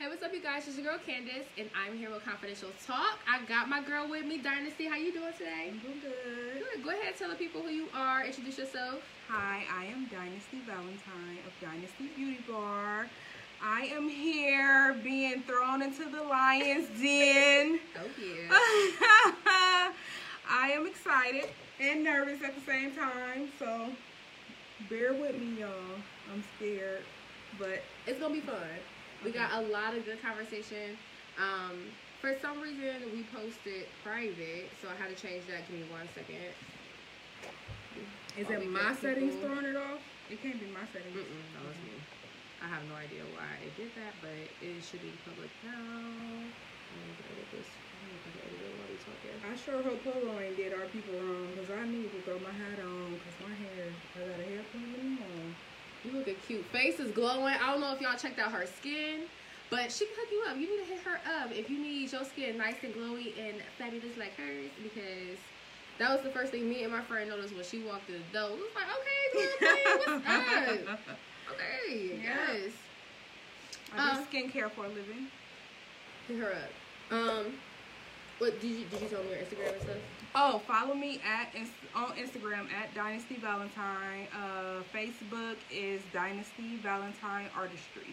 Hey, what's up, you guys? It's your girl Candace, and I'm here with Confidential Talk. I got my girl with me, Dynasty. How you doing today? I'm doing good. Good. Go ahead, tell the people who you are. Introduce yourself. Hi, I am Dynasty Valentine of Dynasty Beauty Bar. I am here being thrown into the lion's den. Oh yeah. I am excited and nervous at the same time, so bear with me, y'all. I'm scared, but it's gonna be fun. We got a lot of good conversation. Um, for some reason, we posted private, so I had to change that. Give me one second. is it my settings people- throwing it off? It can't be my settings. Mm-mm, no, it's me. I have no idea why it did that, but it should be public now. I'm gonna edit this. I'm gonna edit it while we talking. I sure hope Polo ain't did our people wrong, because I need to throw my hat on, because my hair, I got a hair appointment tomorrow. You looking cute. Face is glowing. I don't know if y'all checked out her skin, but she can hook you up. You need to hit her up if you need your skin nice and glowy and fabulous like hers because that was the first thing me and my friend noticed when she walked through the door. We was like, okay, girl, what's up? Okay, Yeah. yes. I do Uh, skincare for a living. Hit her up. Um, what did you did you tell me your Instagram and stuff? Oh, follow me at on Instagram at Dynasty Valentine. Uh, Facebook is Dynasty Valentine Artistry.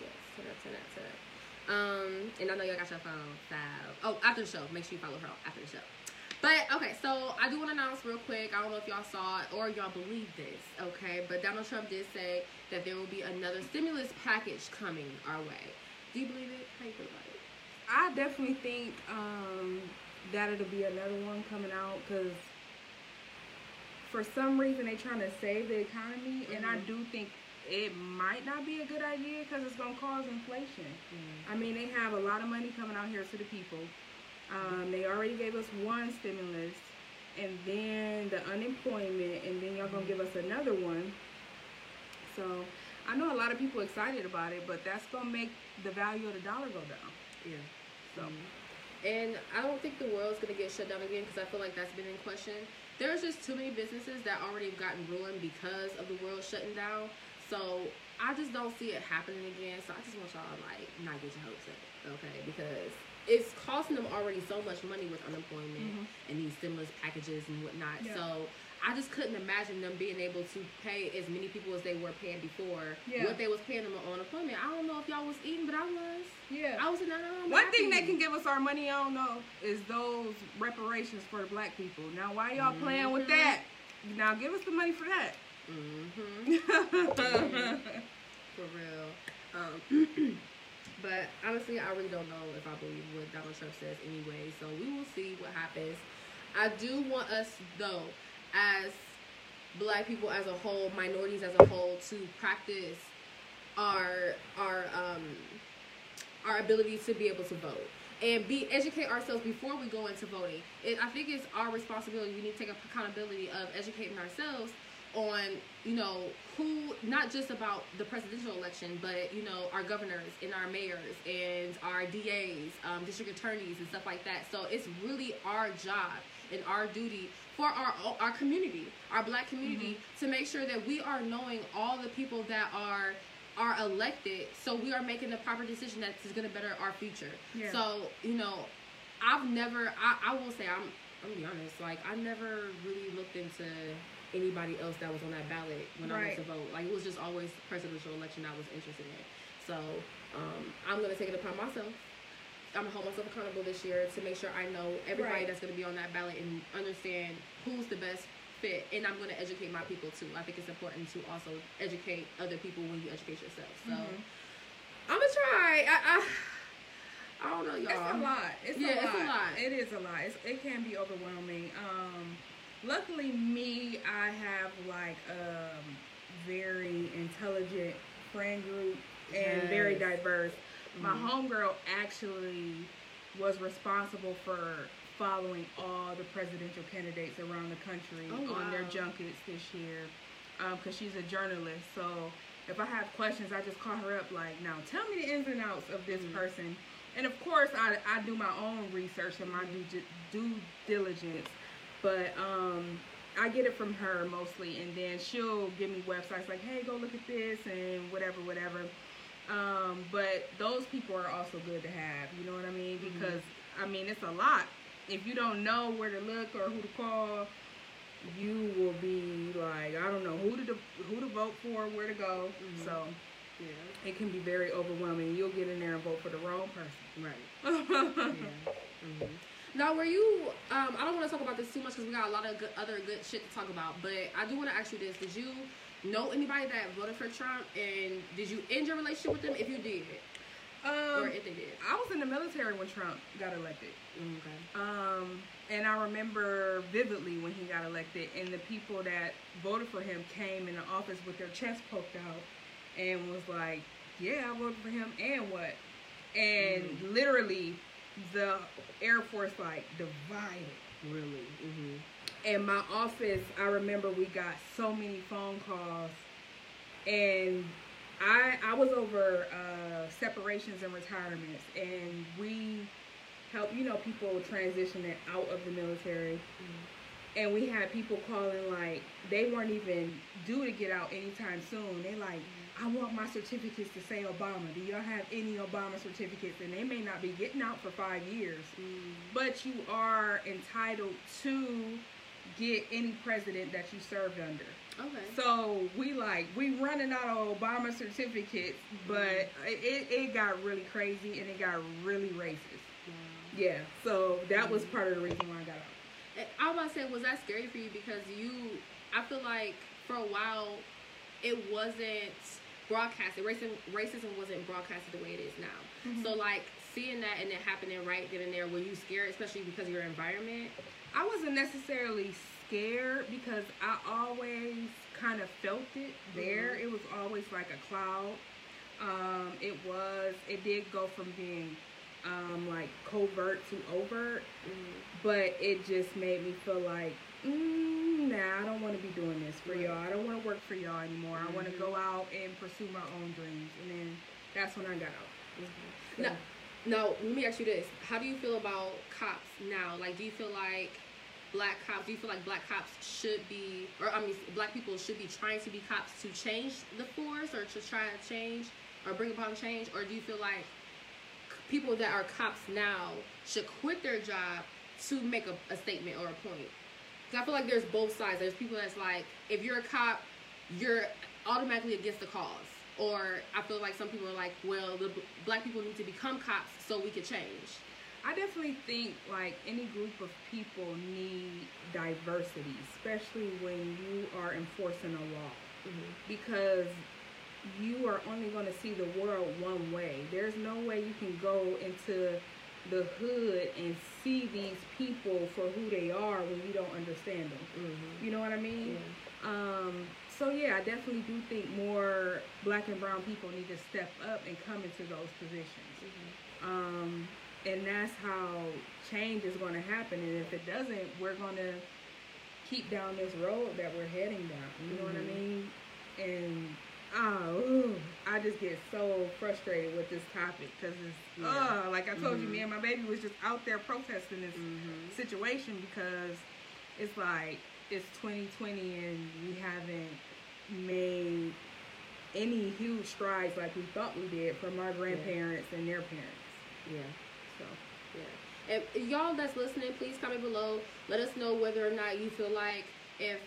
Yes, to that, to that, to that. Um, and I know y'all got your phone. So, oh, after the show, make sure you follow her after the show. But okay, so I do want to announce real quick. I don't know if y'all saw it or y'all believe this, okay? But Donald Trump did say that there will be another stimulus package coming our way. Do you believe it? How you feel about it? I definitely think um, that it'll be another one coming out because for some reason they're trying to save the economy, and I Mhm. do think it might not be a good idea because it's going to cause inflation. I mean, they have a lot of money coming out here to the people. Um, they already gave us one stimulus, and then the unemployment, and then y'all gonna give us another one. So I know a lot of people excited about it, but that's gonna make the value of the dollar go down. Yeah. So And I don't think the world's gonna get shut down again because I feel like that's been in question. There's just too many businesses that already have gotten ruined because of the world shutting down. So I just don't see it happening again. So I just want y'all like not get your hopes up, okay? Because it's costing them already so much money with unemployment Mhm. and these stimulus packages and whatnot. Yeah. So I just couldn't imagine them being able to pay as many people as they were paying before Yeah. what they was paying them on unemployment. I don't know if y'all was eating, but I was. yeah. I was in that. One thing they can give us our money on though is those reparations for the black people. Now why y'all playing with Mhm. that? Now give us the money for that. Mm-hmm. For real. Um, but honestly, I really don't know if I believe what Donald Trump says anyway. So we will see what happens. I do want us, though, as black people as a whole, minorities as a whole, to practice our our um our ability to be able to vote and be educate ourselves before we go into voting. It, I think it's our responsibility. We need to take accountability of educating ourselves on you know who not just about the presidential election, but you know our governors and our mayors and our DAs, um, district attorneys and stuff like that. So it's really our job and our duty for our our community, our black community, to make sure that we are knowing all the people that are are elected so we are making the proper decision that is going to better our future. Yeah. so you know i've never I, I will say i'm i'm gonna be honest like i never really looked into anybody else that was on that ballot when i went to vote. Like it was just always presidential election i was interested in. So um, i'm gonna take it upon myself i'm gonna hold myself accountable this year to make sure i know everybody Right. that's gonna be on that ballot and understand who's the best fit and i'm gonna educate my people too i think it's important to also educate other people when you educate yourself so Mhm. i'm gonna try i i, I don't know y'all It's a lot. It's Yeah, a it's lot. a lot. It is a lot. It's, it can be overwhelming. Um, luckily, me, I have like a very intelligent friend group and very Yes. Diverse. My homegirl actually was responsible for following all the presidential candidates around the country Oh, on their junkets this year because she's a journalist. So if I have questions, I just call her up like, now tell me the ins and outs of this Mhm. person. And of course, I, I do my own research and my due, due diligence, but um, I get it from her mostly, and then she'll give me websites like, hey, go look at this and whatever, whatever. Um, but those people are also good to have. You know what I mean? Mm-hmm. Because I mean, it's a lot. If you don't know where to look or who to call, you will be like, I don't know who to who to vote for, where to go. Mhm. So Yeah. it can be very overwhelming. You'll get in there and vote for the wrong person. Right. Yeah. hmm Now, were you? Um, I don't want to talk about this too much because we got a lot of good, other good shit to talk about. But I do want to ask you this: Did you know anybody that voted for Trump, and did you end your relationship with them? If you did, or Um, if they did. I was in the military when Trump got elected. Okay. Um, and I remember vividly when he got elected, and the people that voted for him came in the office with their chest poked out and was like, "Yeah, I voted for him, and what?" And Mhm. literally, the Air Force like divided. Really. Mm-hmm. In my office, I remember we got so many phone calls, and I I was over uh, separations and retirements, and we help you know people transitioning out of the military, and we had people calling like they weren't even due to get out anytime soon. They like. I want my certificates to say Obama. Do y'all have any Obama certificates? And they may not be getting out for five years but you are entitled to get any president that you served under. Okay. So we like we running out of Obama certificates, but it, it got really crazy and it got really racist. Wow. Yeah, so that was part of the reason why I got out. I was about to say, was that scary for you? Because you, I feel like for a while, it wasn't broadcasted. Racism, racism wasn't broadcasted the way it is now. Mhm. So like seeing that and it happening right then and there, were you scared, especially because of your environment? I wasn't necessarily scared because I always kind of felt it there. Mhm. It was always like a cloud. Um, it was. It did go from being um, like covert to overt, but it just made me feel like, mm, nah, I don't want to be doing this for Right. y'all. I don't want to work for y'all anymore. I want to go out and pursue my own dreams. And then that's when I got out. So- No. No, let me ask you this: How do you feel about cops now? Like, do you feel like black cops? Do you feel like black cops should be, or I mean, black people should be trying to be cops to change the force, or to try to change, or bring about change, or do you feel like people that are cops now should quit their job to make a, a statement or a point? Because I feel like there's both sides. There's people that's like, if you're a cop, you're automatically against the cause. Or I feel like some people are like, well, the b- black people need to become cops so we can change. I definitely think like any group of people need diversity, especially when you are enforcing a law, because you are only going to see the world one way. There's no way you can go into the hood and see these people for who they are when you don't understand them. Mm-hmm. You know what I mean? Um, so yeah, I definitely do think more black and brown people need to step up and come into those positions. Um, and that's how change is going to happen. And if it doesn't, we're going to keep down this road that we're heading down. You know what I Mhm. mean? And oh, ooh, I just get so frustrated with this topic because it's Yeah. oh, like I told you, Mhm. me and my baby was just out there protesting this Mm-hmm. situation because it's like it's 2020 and we haven't made any huge strides like we thought we did from our grandparents and their parents. Yeah. So Yeah. And y'all that's listening, please comment below. Let us know whether or not you feel like if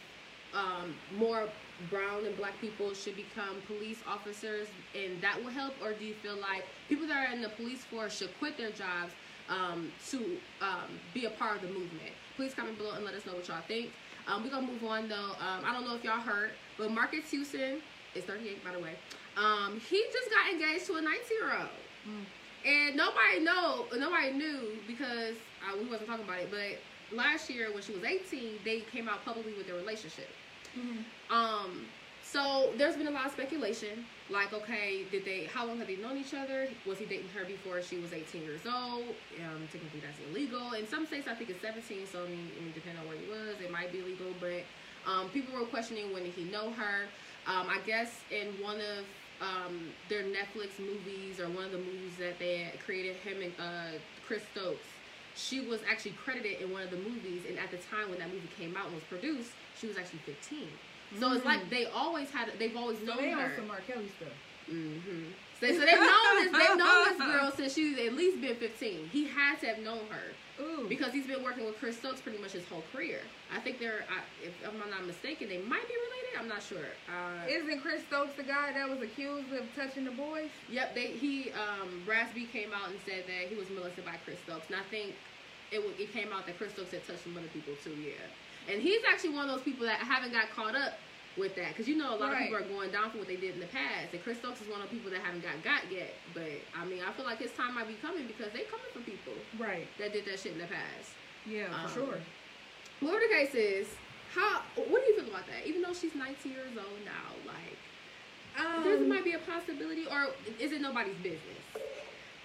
um, more brown and black people should become police officers and that will help, or do you feel like people that are in the police force should quit their jobs um, to um, be a part of the movement? Please comment below and let us know what y'all think. Um, we're gonna move on though. Um, I don't know if y'all heard, but Marques Houston is 38 by the way. Um, he just got engaged to a 19 year old. Mm. And nobody know, nobody knew because uh, we wasn't talking about it. But last year, when she was 18, they came out publicly with their relationship. Um, so there's been a lot of speculation, like, okay, did they? How long have they known each other? Was he dating her before she was 18 years old? Um, technically, that's illegal. In some states, I think it's 17. So I mean, I mean depending on where he was, it might be illegal. But um, people were questioning when did he know her? Um, I guess in one of um, their Netflix movies or one of the movies that they created, him and uh, Chris Stokes, she was actually credited in one of the movies. And at the time when that movie came out and was produced, she was actually 15. So it's like they always had, they've always so known they her. on some R. Kelly stuff. hmm So, so they've known this. They've known this girl since she's at least been 15. He had to have known her. Ooh. Because he's been working with Chris Stokes pretty much his whole career. I think they're, I, if I'm not mistaken, they might be related. I'm not sure. Uh, Isn't Chris Stokes the guy that was accused of touching the boys? Yep, they he um Raz-B came out and said that he was molested by Chris Stokes, and I think it it came out that Chris Stokes had touched some other people too. Yeah, and he's actually one of those people that haven't got caught up with that because you know a lot Right. of people are going down for what they did in the past, and Chris Stokes is one of the people that haven't got got yet. But I mean, I feel like his time might be coming because they coming for people Right. that did that shit in the past. Yeah, Um, for sure. Whatever the case is, how what do you feel about that? Even though she's 19 years old now, like there Um, might be a possibility, or is it nobody's business?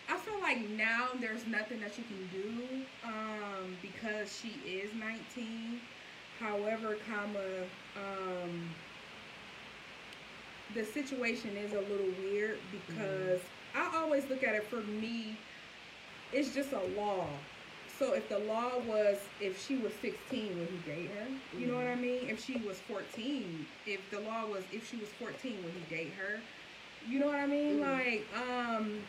I feel like now there's nothing that you can do um, because she is 19. However, comma, um, the situation is a little weird because I always look at it for me, it's just a law. So if the law was if she was 16, would he date her? You know what I mean? If she was 14, if the law was if she was 14, would he date her? You know what I mean? Mhm. Like, um,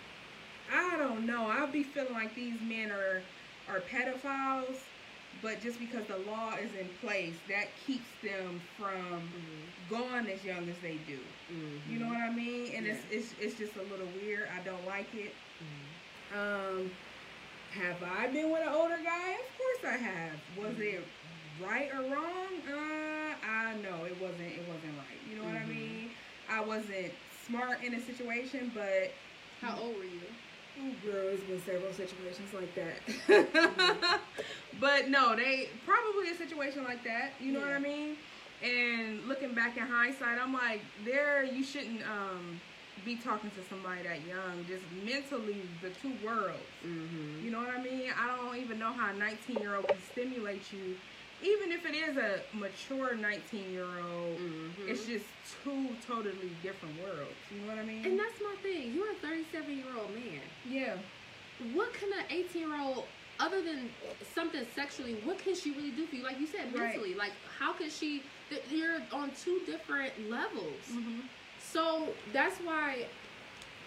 I don't know. I'll be feeling like these men are are pedophiles, but just because the law is in place, that keeps them from going as young as they do. Mm-hmm. You know what I mean? And it's, it's it's just a little weird. I don't like it. Um, have I been with an older guy? Of course I have. Was it right or wrong? Uh, I know it wasn't. It wasn't right. You know what I Mhm. mean? I wasn't smart in a situation, but How old were you? Girl, it's been several situations like that. but no, they probably a situation like that. You know what I mean? And looking back in hindsight, I'm like, there, you shouldn't um, be talking to somebody that young. Just mentally, the two worlds. Mm-hmm. You know what I mean? I don't even know how a 19 year old can stimulate you, even if it is a mature 19 year old. Mm-hmm. It's just two totally different worlds. You know what I mean? and that's my thing. You're a 37 year old man. yeah. What can an 18 year old, other than something sexually, what can she really do for you? Like you said, Right. mentally. Like, how can she? You're on two different levels. Mm-hmm. So that's why,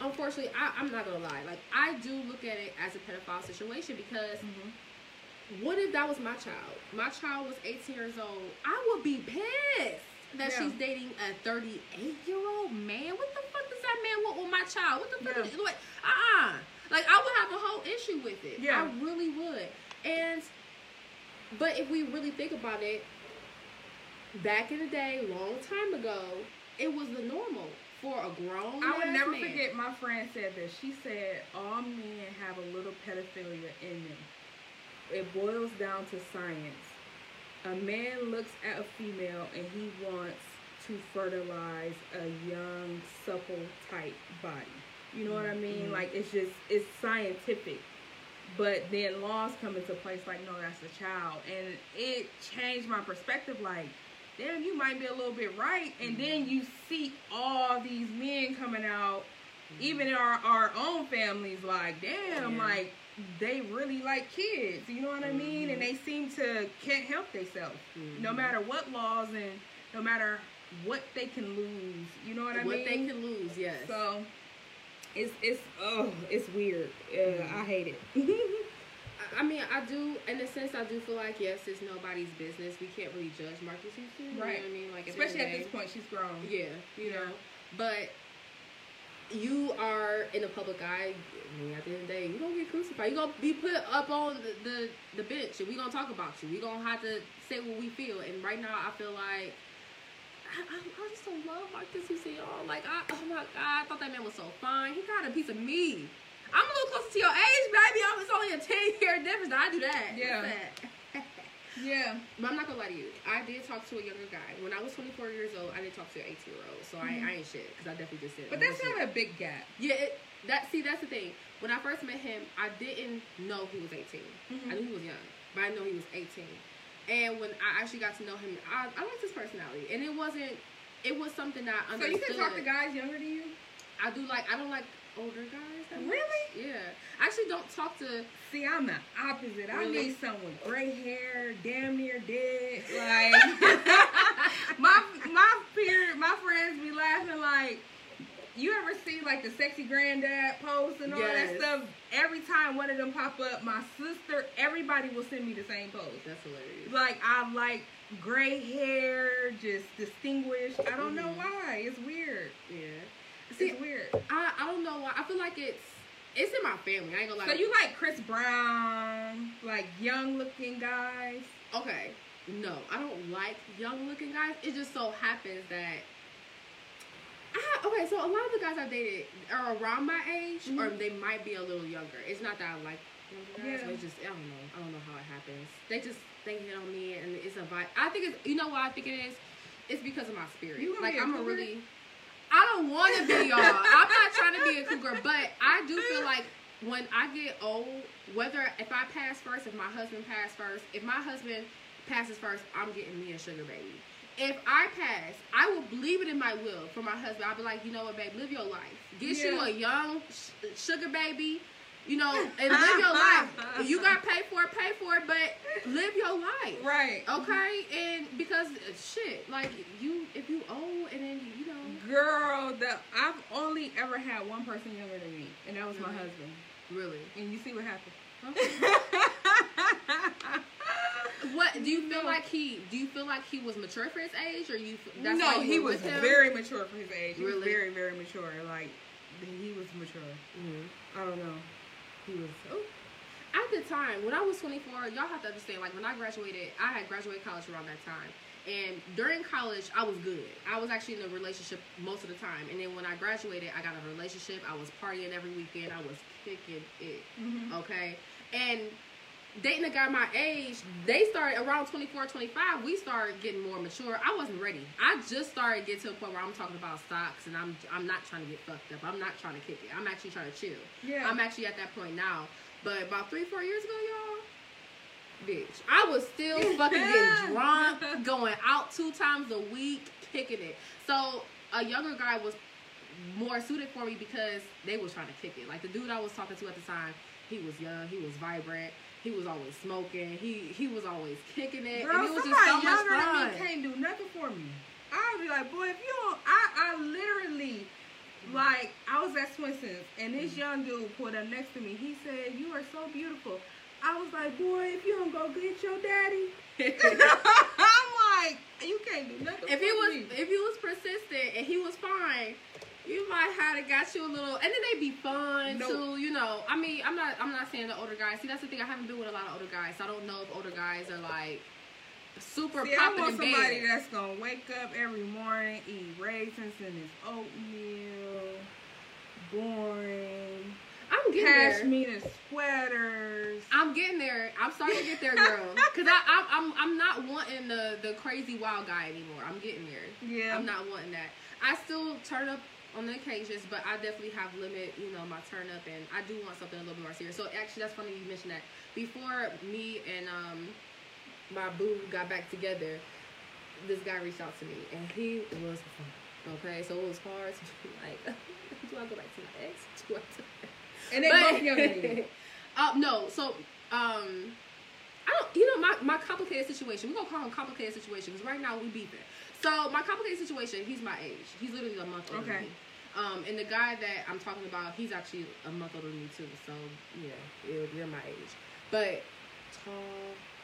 unfortunately, I, I'm not gonna lie. Like, I do look at it as a pedophile situation because Mm-hmm. what if that was my child? My child was 18 years old. I would be pissed that Yeah. she's dating a 38 year old man. What the fuck does that man want with my child? What the fuck? Yeah. Is, like, uh-uh. Like, I would have a whole issue with it. Yeah. I really would. And, but if we really think about it, back in the day, long time ago, it was the normal for a grown. I would never man. forget my friend said this. She said all men have a little pedophilia in them. It boils down to science. A man looks at a female and he wants to fertilize a young, supple type body. You know what I mean? Mhm. Like it's just it's scientific. But then laws come into place like no, that's a child, and it changed my perspective. Like, damn, you might be a little bit right. And then you see all these men coming out, even in our our own families. Like, damn, Yeah. like they really like kids. You know what I mean? Mhm. And they seem to can't help themselves, no Mhm. matter what laws and no matter what they can lose. You know what I what mean? What they can lose, yes. So it's it's oh it's weird. Uh, I hate it. I- mean, I do, in a sense, I do feel like, yes, it's nobody's business. We can't really judge Marques Houston. Right. You know what I mean? Like, Especially the at this point, she's grown. Yeah, you Yeah. know. But you are in the public eye. I mean, at the end of the day, you're going to get crucified. You're going to be put up on the, the, the bench, and we're going to talk about you. We're going to have to say what we feel. And right now, I feel like. I, I, I just don't love Marques y'all. Like, I, oh my God, I thought that man was so fine. He got a piece of me. I'm a little closer to your age, baby. I'm, it's only a 10 year difference. I do that. Yeah. Yeah. But I'm not gonna lie to you. I did talk to a younger guy when I was 24 years old. I didn't talk to an 18 year old, so I, I ain't shit because I definitely just did. But that's not a big gap. Yeah, it, that see that's the thing. When I first met him, I didn't know he was 18. Mhm. I knew he was young, but I know he was 18. And when I actually got to know him, I, I liked his personality, and it wasn't. It was something that I understood. So you can talk to guys younger than you? I do like. I don't like older guys. That much. Really? Yeah. I actually don't talk to. See, I'm the opposite. I need someone with gray hair, damn near dead. Like my my peer, my friends be laughing like you ever see like the sexy granddad post and all Yes. that stuff? Every time one of them pop up, my sister, everybody will send me the same post. That's hilarious. Like I like gray hair, just distinguished. I don't know Mhm. why. It's weird. Yeah. See, it's weird. I, I don't know why. I feel like it's it's in my family. I ain't gonna lie. So you like Chris Brown, like young looking guys? okay? No, I don't like young looking guys. It just so happens that. I, okay, so a lot of the guys I've dated are around my age, or Mhm. they might be a little younger. It's not that I like younger guys, Yeah. but it's just I don't know. I don't know how it happens. They just they hit on me, and it's a vibe. I think it's you know what I think it is. It's because of my spirit. You like I'm a really. I don't want to be y'all. I'm not trying to be a cougar, but I do feel like when I get old, whether if I pass first, if my husband passes first, if my husband passes first, I'm getting me a sugar baby. If I pass, I will believe it in my will for my husband. I'll be like, you know what, babe, live your life. Get you a young sh- sugar baby, you know, and live your life. You got to pay for it, pay for it, but live your life. Right. Okay, and because uh, shit, like you, if you old and then you Girl, the I've only ever had one person younger than me, and that was my Mhm. husband. really, And you see what happened. what do you feel No. like he? Do you feel like he was mature for his age, or you? That's no, you he was very mature for his age. He was Really? very, very mature. Like he was mature. Mhm. I don't know. He was. Oh. At the time, when I was 24, y'all have to understand, like, when I graduated, I had graduated college around that time. And during college, I was good. I was actually in a relationship most of the time. And then when I graduated, I got a relationship. I was partying every weekend. I was kicking it. Mhm. Okay? And dating a guy my age, they started around 24, 25, we started getting more mature. I wasn't ready. I just started getting to a point where I'm talking about stocks and I'm I'm not trying to get fucked up. I'm not trying to kick it. I'm actually trying to chill. Yeah. I'm actually at that point now. But about three, four years ago, y'all, bitch, I was still fucking getting drunk, going out two times a week, kicking it. So a younger guy was more suited for me because they was trying to kick it. Like the dude I was talking to at the time, he was young, he was vibrant, he was always smoking, he he was always kicking it, Girl, and it was somebody just so much fun. than me can't do nothing for me. I'll be like, boy, if you don't, I, I literally, like, I was at Swenson's and this mm. young dude pulled up next to me. He said, "You are so beautiful." I was like, boy, if you don't go get your daddy, I'm like, you can't do nothing. if he was me. if he was persistent and he was fine, you might have to got you a little, and then they'd be fun Nope. too. You know, I mean, I'm not I'm not saying the older guys. See, that's the thing. I haven't been with a lot of older guys. So I don't know if older guys are like super See, I want somebody bed. that's gonna wake up every morning, eat raisins in his oatmeal, boring, I'm getting there. pashmina sweaters. I'm getting there. I'm starting to get there, girl. Cause I, I I'm I'm not wanting the the crazy wild guy anymore. I'm getting there. Yeah, I'm not wanting that. I still turn up on the occasions, but I definitely have limit, you know, my turn up, and I do want something a little bit more serious. So actually, that's funny you mentioned that. Before me and um my boo got back together, this guy reached out to me, and he was fun. Okay, so it was hard to be like, do I go back to my ex? Do I? And they But- both younger than you. Uh, no, so um, I don't. You know, my my complicated situation. We are gonna call him complicated situation because right now we beefing. So my complicated situation. He's my age. He's literally a month older Okay. than me. Um, and the guy that I'm talking about, he's actually a month older than me too. So yeah, it, they're my age. But tall,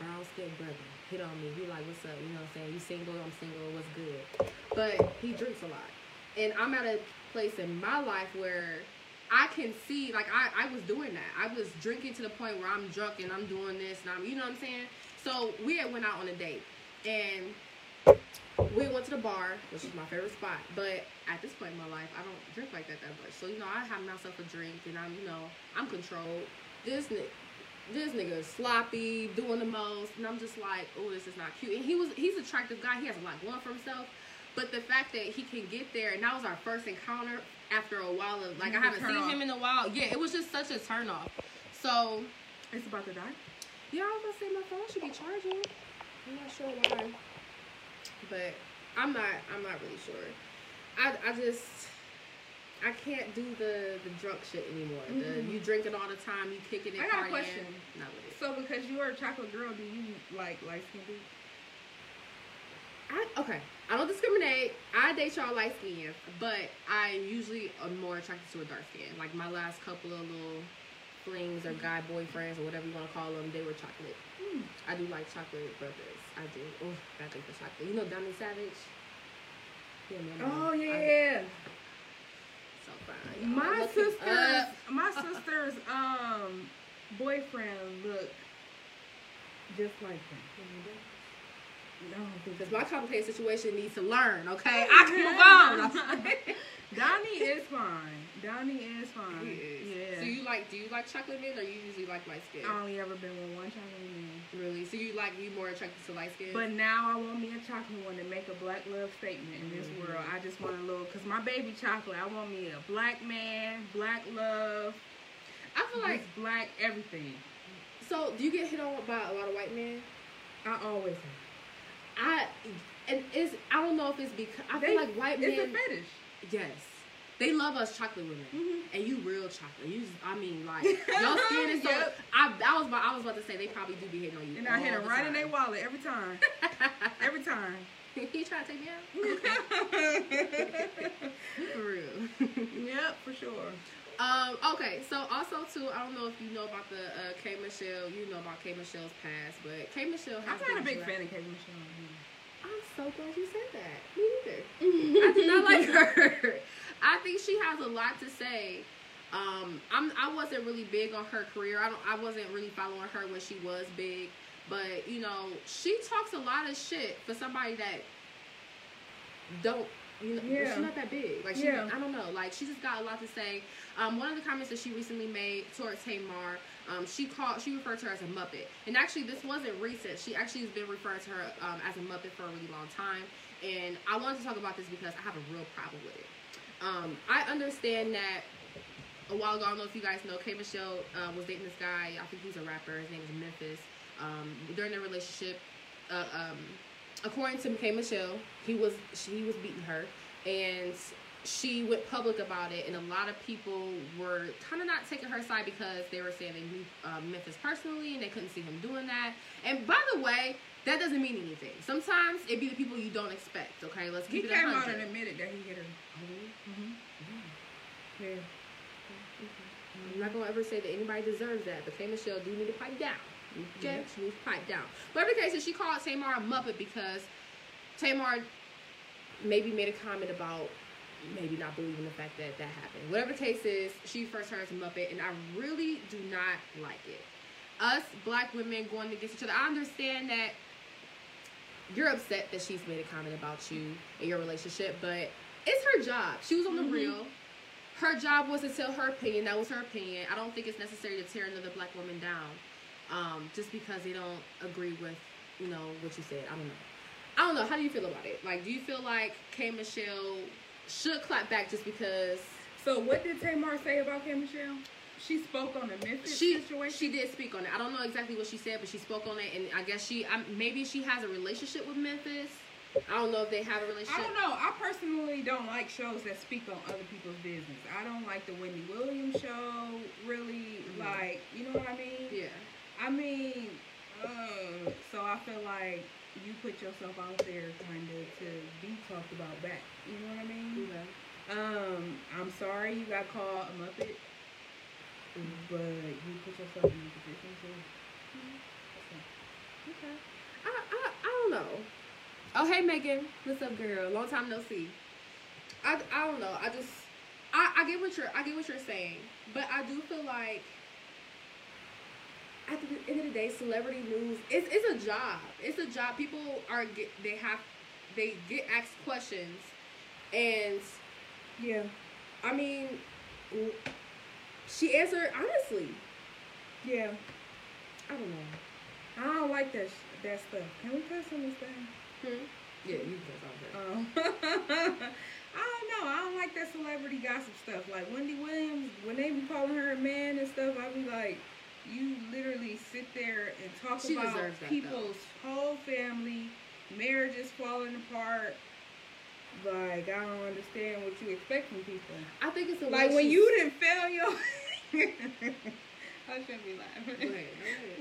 brown skinned brother hit on me. He like, what's up? You know what I'm saying? You single? I'm single. What's good? But he drinks a lot, and I'm at a place in my life where I can see, like I, I was doing that. I was drinking to the point where I'm drunk and I'm doing this and I'm, you know what I'm saying? So we had went out on a date and we went to the bar, which is my favorite spot. But at this point in my life, I don't drink like that that much. So you know, I have myself a drink and I'm, you know, I'm controlled. This this nigga is sloppy, doing the most, and I'm just like, oh, this is not cute. And he was, he's an attractive guy. He has a lot going for himself. But the fact that he can get there, and that was our first encounter after a while of like I It haven't seen off. him in a while. Yeah, it was just such a turn off. So It's about to die. yeah, I was gonna say my phone should be charging. I'm not sure why, but I'm not. I'm not really sure. I I just I can't do the the drunk shit anymore. The Mhm. you drinking all the time, you kicking it. I got a question. So because you are a chocolate girl, do you like light skinned dudes? I okay. I don't discriminate. I date y'all light skin, but I usually am more attracted to a dark skin. Like my last couple of little flings or guy boyfriends or whatever you want to call them, they were chocolate. Mm. I do like chocolate brothers. I do. Oh, bad thing for chocolate. You know Donnie Savage? Yeah, man. Oh yeah. So fine. My sister's my sister's um boyfriend look just like him. No, because my complicated situation needs to learn. Okay, I can move on. Donnie is fine. Donnie is fine. He is. Yeah. So you like? Do you like chocolate men, or you usually like light skin? I only ever been with one chocolate man. Really? So you like you more attracted to light skin? But now I want me a chocolate one to make a black love statement in this mm-hmm. world. I just want a little, cause my baby chocolate. I want me a black man, black love. I feel like black everything. So do you get hit on by a lot of white men? I always have. I and it's I don't know if it's because I they, feel like white men. It's a fetish. Yes. They love us chocolate women, mm-hmm. and you real chocolate. You, just, I mean, like your skin is so. yep. I, I was, I was about to say they probably do be hitting on you. And I hit them right in their wallet every time. every time. he trying to take me out? For real. yep, for sure. Um, okay, so also too, I don't know if you know about the uh, K Michelle. You know about K Michelle's past, but K Michelle. I'm not a big fan of K Michelle. I'm so glad you said that. Me either. I do not like her. I think she has a lot to say. Um, I'm I wasn't really big on her career. I don't I wasn't really following her when she was big, but you know she talks a lot of shit for somebody that don't yeah. she's not that big. Like she, yeah. I don't know. Like she just got a lot to say. Um, one of the comments that she recently made towards Tamar, um, she called, she referred to her as a Muppet. And actually, this wasn't recent. She actually has been referring to her um, as a Muppet for a really long time. And I wanted to talk about this because I have a real problem with it. Um, I understand that a while ago, I don't know if you guys know, K Michelle uh, was dating this guy. I think he's a rapper. His name is Memphitz. Um, during their relationship, uh, um, according to K Michelle, he was he was beating her, and she went public about it, and a lot of people were kind of not taking her side because they were saying they knew uh, Memphitz personally and they couldn't see him doing that. And by the way, that doesn't mean anything. Sometimes it be the people you don't expect. Okay, let's keep he it. He came out and admitted that he hit her. Mm-hmm. Yeah. I'm not gonna ever say that anybody deserves that, but K Michelle do need to pipe down. Okay, she needs to pipe down. But every case, is, she called Tamar a muppet because Tamar maybe made a comment about maybe not believing the fact that that happened. Whatever the case is, she first heard muppet, and I really do not like it. Us black women going against each other. I understand that you're upset that she's made a comment about you and your relationship, but it's her job. She was on the mm-hmm. real. Her job was to tell her opinion. That was her opinion. I don't think it's necessary to tear another black woman down um, just because they don't agree with, you know, what you said. I don't know. I don't know. How do you feel about it? Like, do you feel like K Michelle should clap back just because? So, what did Tamar say about K Michelle? She spoke on the Memphitz she, situation. She did speak on it. I don't know exactly what she said, but she spoke on it, and I guess she I, maybe she has a relationship with Memphitz. I don't know if they have a relationship. I don't know. I personally don't like shows that speak on other people's business. I don't like the Wendy Williams show. Really, mm-hmm. like you know what I mean? Yeah. I mean, uh, so I feel like you put yourself out there kind of to be talked about back. You know what I mean? Yeah. Um, I'm sorry you got called a Muppet, mm-hmm. but you put yourself in a position to. Mm-hmm. Okay. I, I, I don't know. Oh, hey, Megan. What's up, girl? Long time no see. I, I don't know. I just I, I get what you're I get what you're saying, but I do feel like at the end of the day, celebrity news it's, it's a job. It's a job. People are get they have they get asked questions, and yeah, I mean, she answered honestly. Yeah, I don't know. I don't like that that stuff. Can we cuss on this thing? Hmm? Yeah, you can cuss on that. Um, I don't know. I don't like that celebrity gossip stuff. Like Wendy Williams, when they be calling her a man and stuff, I be like, you literally sit there and talk she about people's though. whole family, marriages falling apart. Like I don't understand what you expect from people. I think it's a like when you didn't fail your I shouldn't be laughing.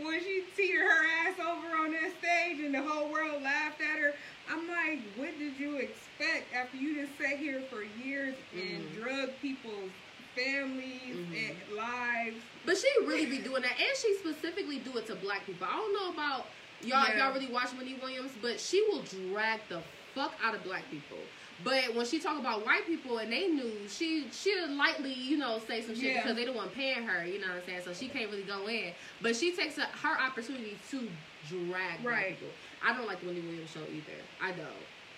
When she teetered her ass over on that stage and the whole world laughed at her, I'm like, what did you expect after you just sat here for years mm-hmm. and drug people's families mm-hmm. and lives? But she really be doing that, and she specifically do it to black people. I don't know about y'all yeah. if y'all really watch Wendy Williams, but she will drag the fuck out of black people. But when she talk about white people and they knew, she she'll lightly, you know, say some shit yeah. because they don't want paying her, you know what I'm saying? So she can't really go in. But she takes a, her opportunity to drag right. people. I don't like the Wendy Williams show either. I don't.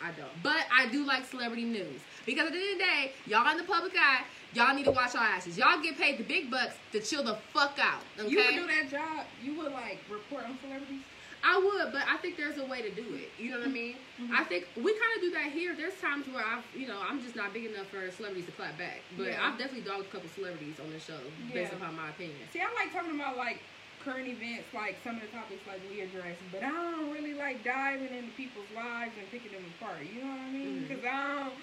I don't. But I do like celebrity news. Because at the end of the day, y'all in the public eye, y'all need to watch our asses. Y'all get paid the big bucks to chill the fuck out. Okay? You would do that job. You would like report on celebrities? I would, but I think there's a way to do it. You know what I mean? Mm-hmm. I think we kind of do that here. There's times where I, you know, I'm just not big enough for celebrities to clap back. But yeah. I've definitely dogged a couple celebrities on the show yeah. based upon my opinion. See, I like talking about like current events, like some of the topics like we Dress, but I don't really like diving into people's lives and picking them apart. You know what I mean? Because mm-hmm. I don't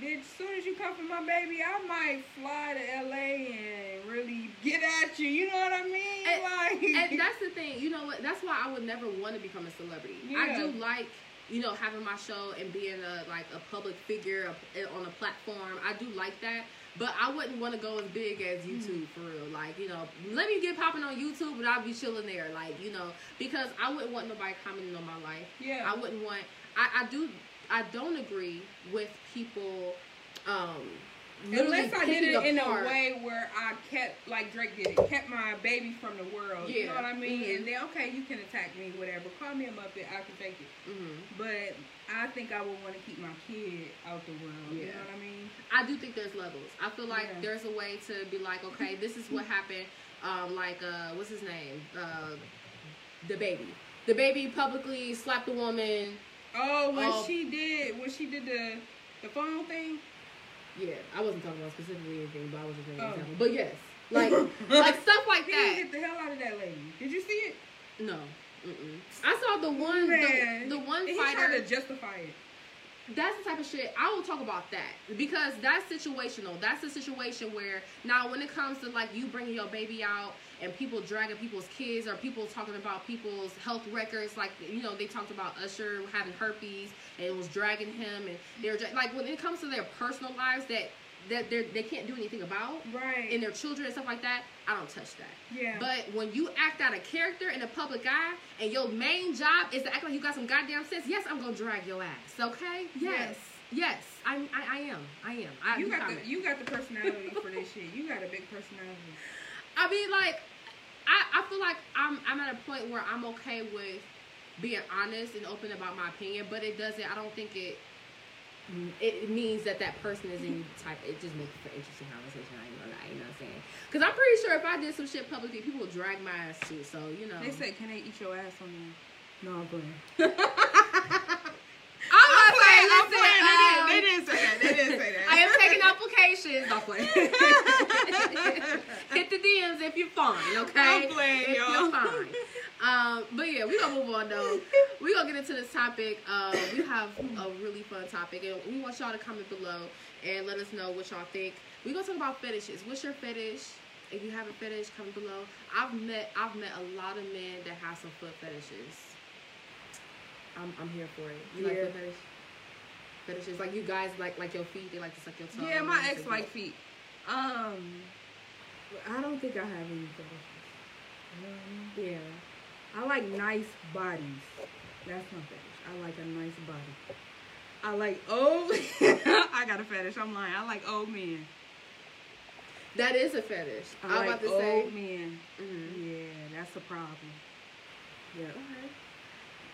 Bitch, as soon as you come for my baby, I might fly to LA and really get at you. You know what I mean? And, like, and that's the thing. You know what? That's why I would never want to become a celebrity. Yeah. I do like you know having my show and being a like a public figure on a platform. I do like that. But I wouldn't want to go as big as. YouTube for real. Like, you know, let me get popping on YouTube, but I'll be chilling there. Like, you know, because I wouldn't want nobody commenting on my life. Yeah. I wouldn't want. I, I do I don't agree with people um, Unless I did it in a way where I kept, like Drake did it, kept my baby from the world. Yeah. You know what I mean? Mm-hmm. And then, okay, you can attack me, whatever. Call me a muppet, I can take it. Mm-hmm. But I think I would want to keep my kid out the world. Yeah. You know what I mean? I do think there's levels. I feel like yeah. there's a way to be like, okay, this is what happened. Um, like, uh, what's his name? Uh, The baby publicly slapped a woman Oh, when um, she did when she did the the phone thing. Yeah, I wasn't talking about specifically anything, but I was just making oh. example. But yes, like like stuff like he that. Hit the hell out of that lady. Did you see it? No. Mm-mm. I saw the one the, the one and fighter. He tried to justify it that's the type of shit I will talk about that because that's situational. That's a situation where now when it comes to like you bringing your baby out and people dragging people's kids or people talking about people's health records, like you know they talked about Usher having herpes and it was dragging him and they're like when it comes to their personal lives that that they they can't do anything about, right? And their children and stuff like that, I don't touch that. Yeah. But when you act out a character in the public eye, and your main job is to act like you got some goddamn sense, yes, I'm gonna drag your ass. Okay? Yes. Yes, I, I, I am. I am. I, you got the you got the personality for this shit. You got a big personality. I mean, like, I, I feel like I'm I'm at a point where I'm okay with being honest and open about my opinion, but it doesn't. I don't think it it means that that person is in type. It just makes for interesting conversation. I know that. You know what I'm saying? Because I'm pretty sure if I did some shit publicly, people would drag my ass too. So you know. They said, "Can they eat your ass on you?" No, I'm playing. I'm, I'm playing. I'm playing. Um, they, didn't, they didn't say that. They didn't say that. I am taking applications. Playing. Hit the DMs if you're fine. Okay. I'm playing, if y'all. You're fine. Um, but yeah, we gonna move on though. We gonna get into this topic. Uh, we have a really fun topic, and we want y'all to comment below and let us know what y'all think. We gonna talk about fetishes. What's your fetish? If you have a fetish, comment below. I've met I've met a lot of men that have some foot fetishes. I'm I'm here for it. You yeah. like foot fetish? Like you guys like like your feet. They like to suck your toes. Yeah, my ex like feet. Um, I don't think I have any fetishes. Um, yeah. I like nice bodies. That's my fetish. I like a nice body. I like old. I got a fetish. I'm lying. I like old men. That is a fetish. I I'm like about to old say. men. Mm-hmm. Yeah, that's a problem. Yeah. Okay.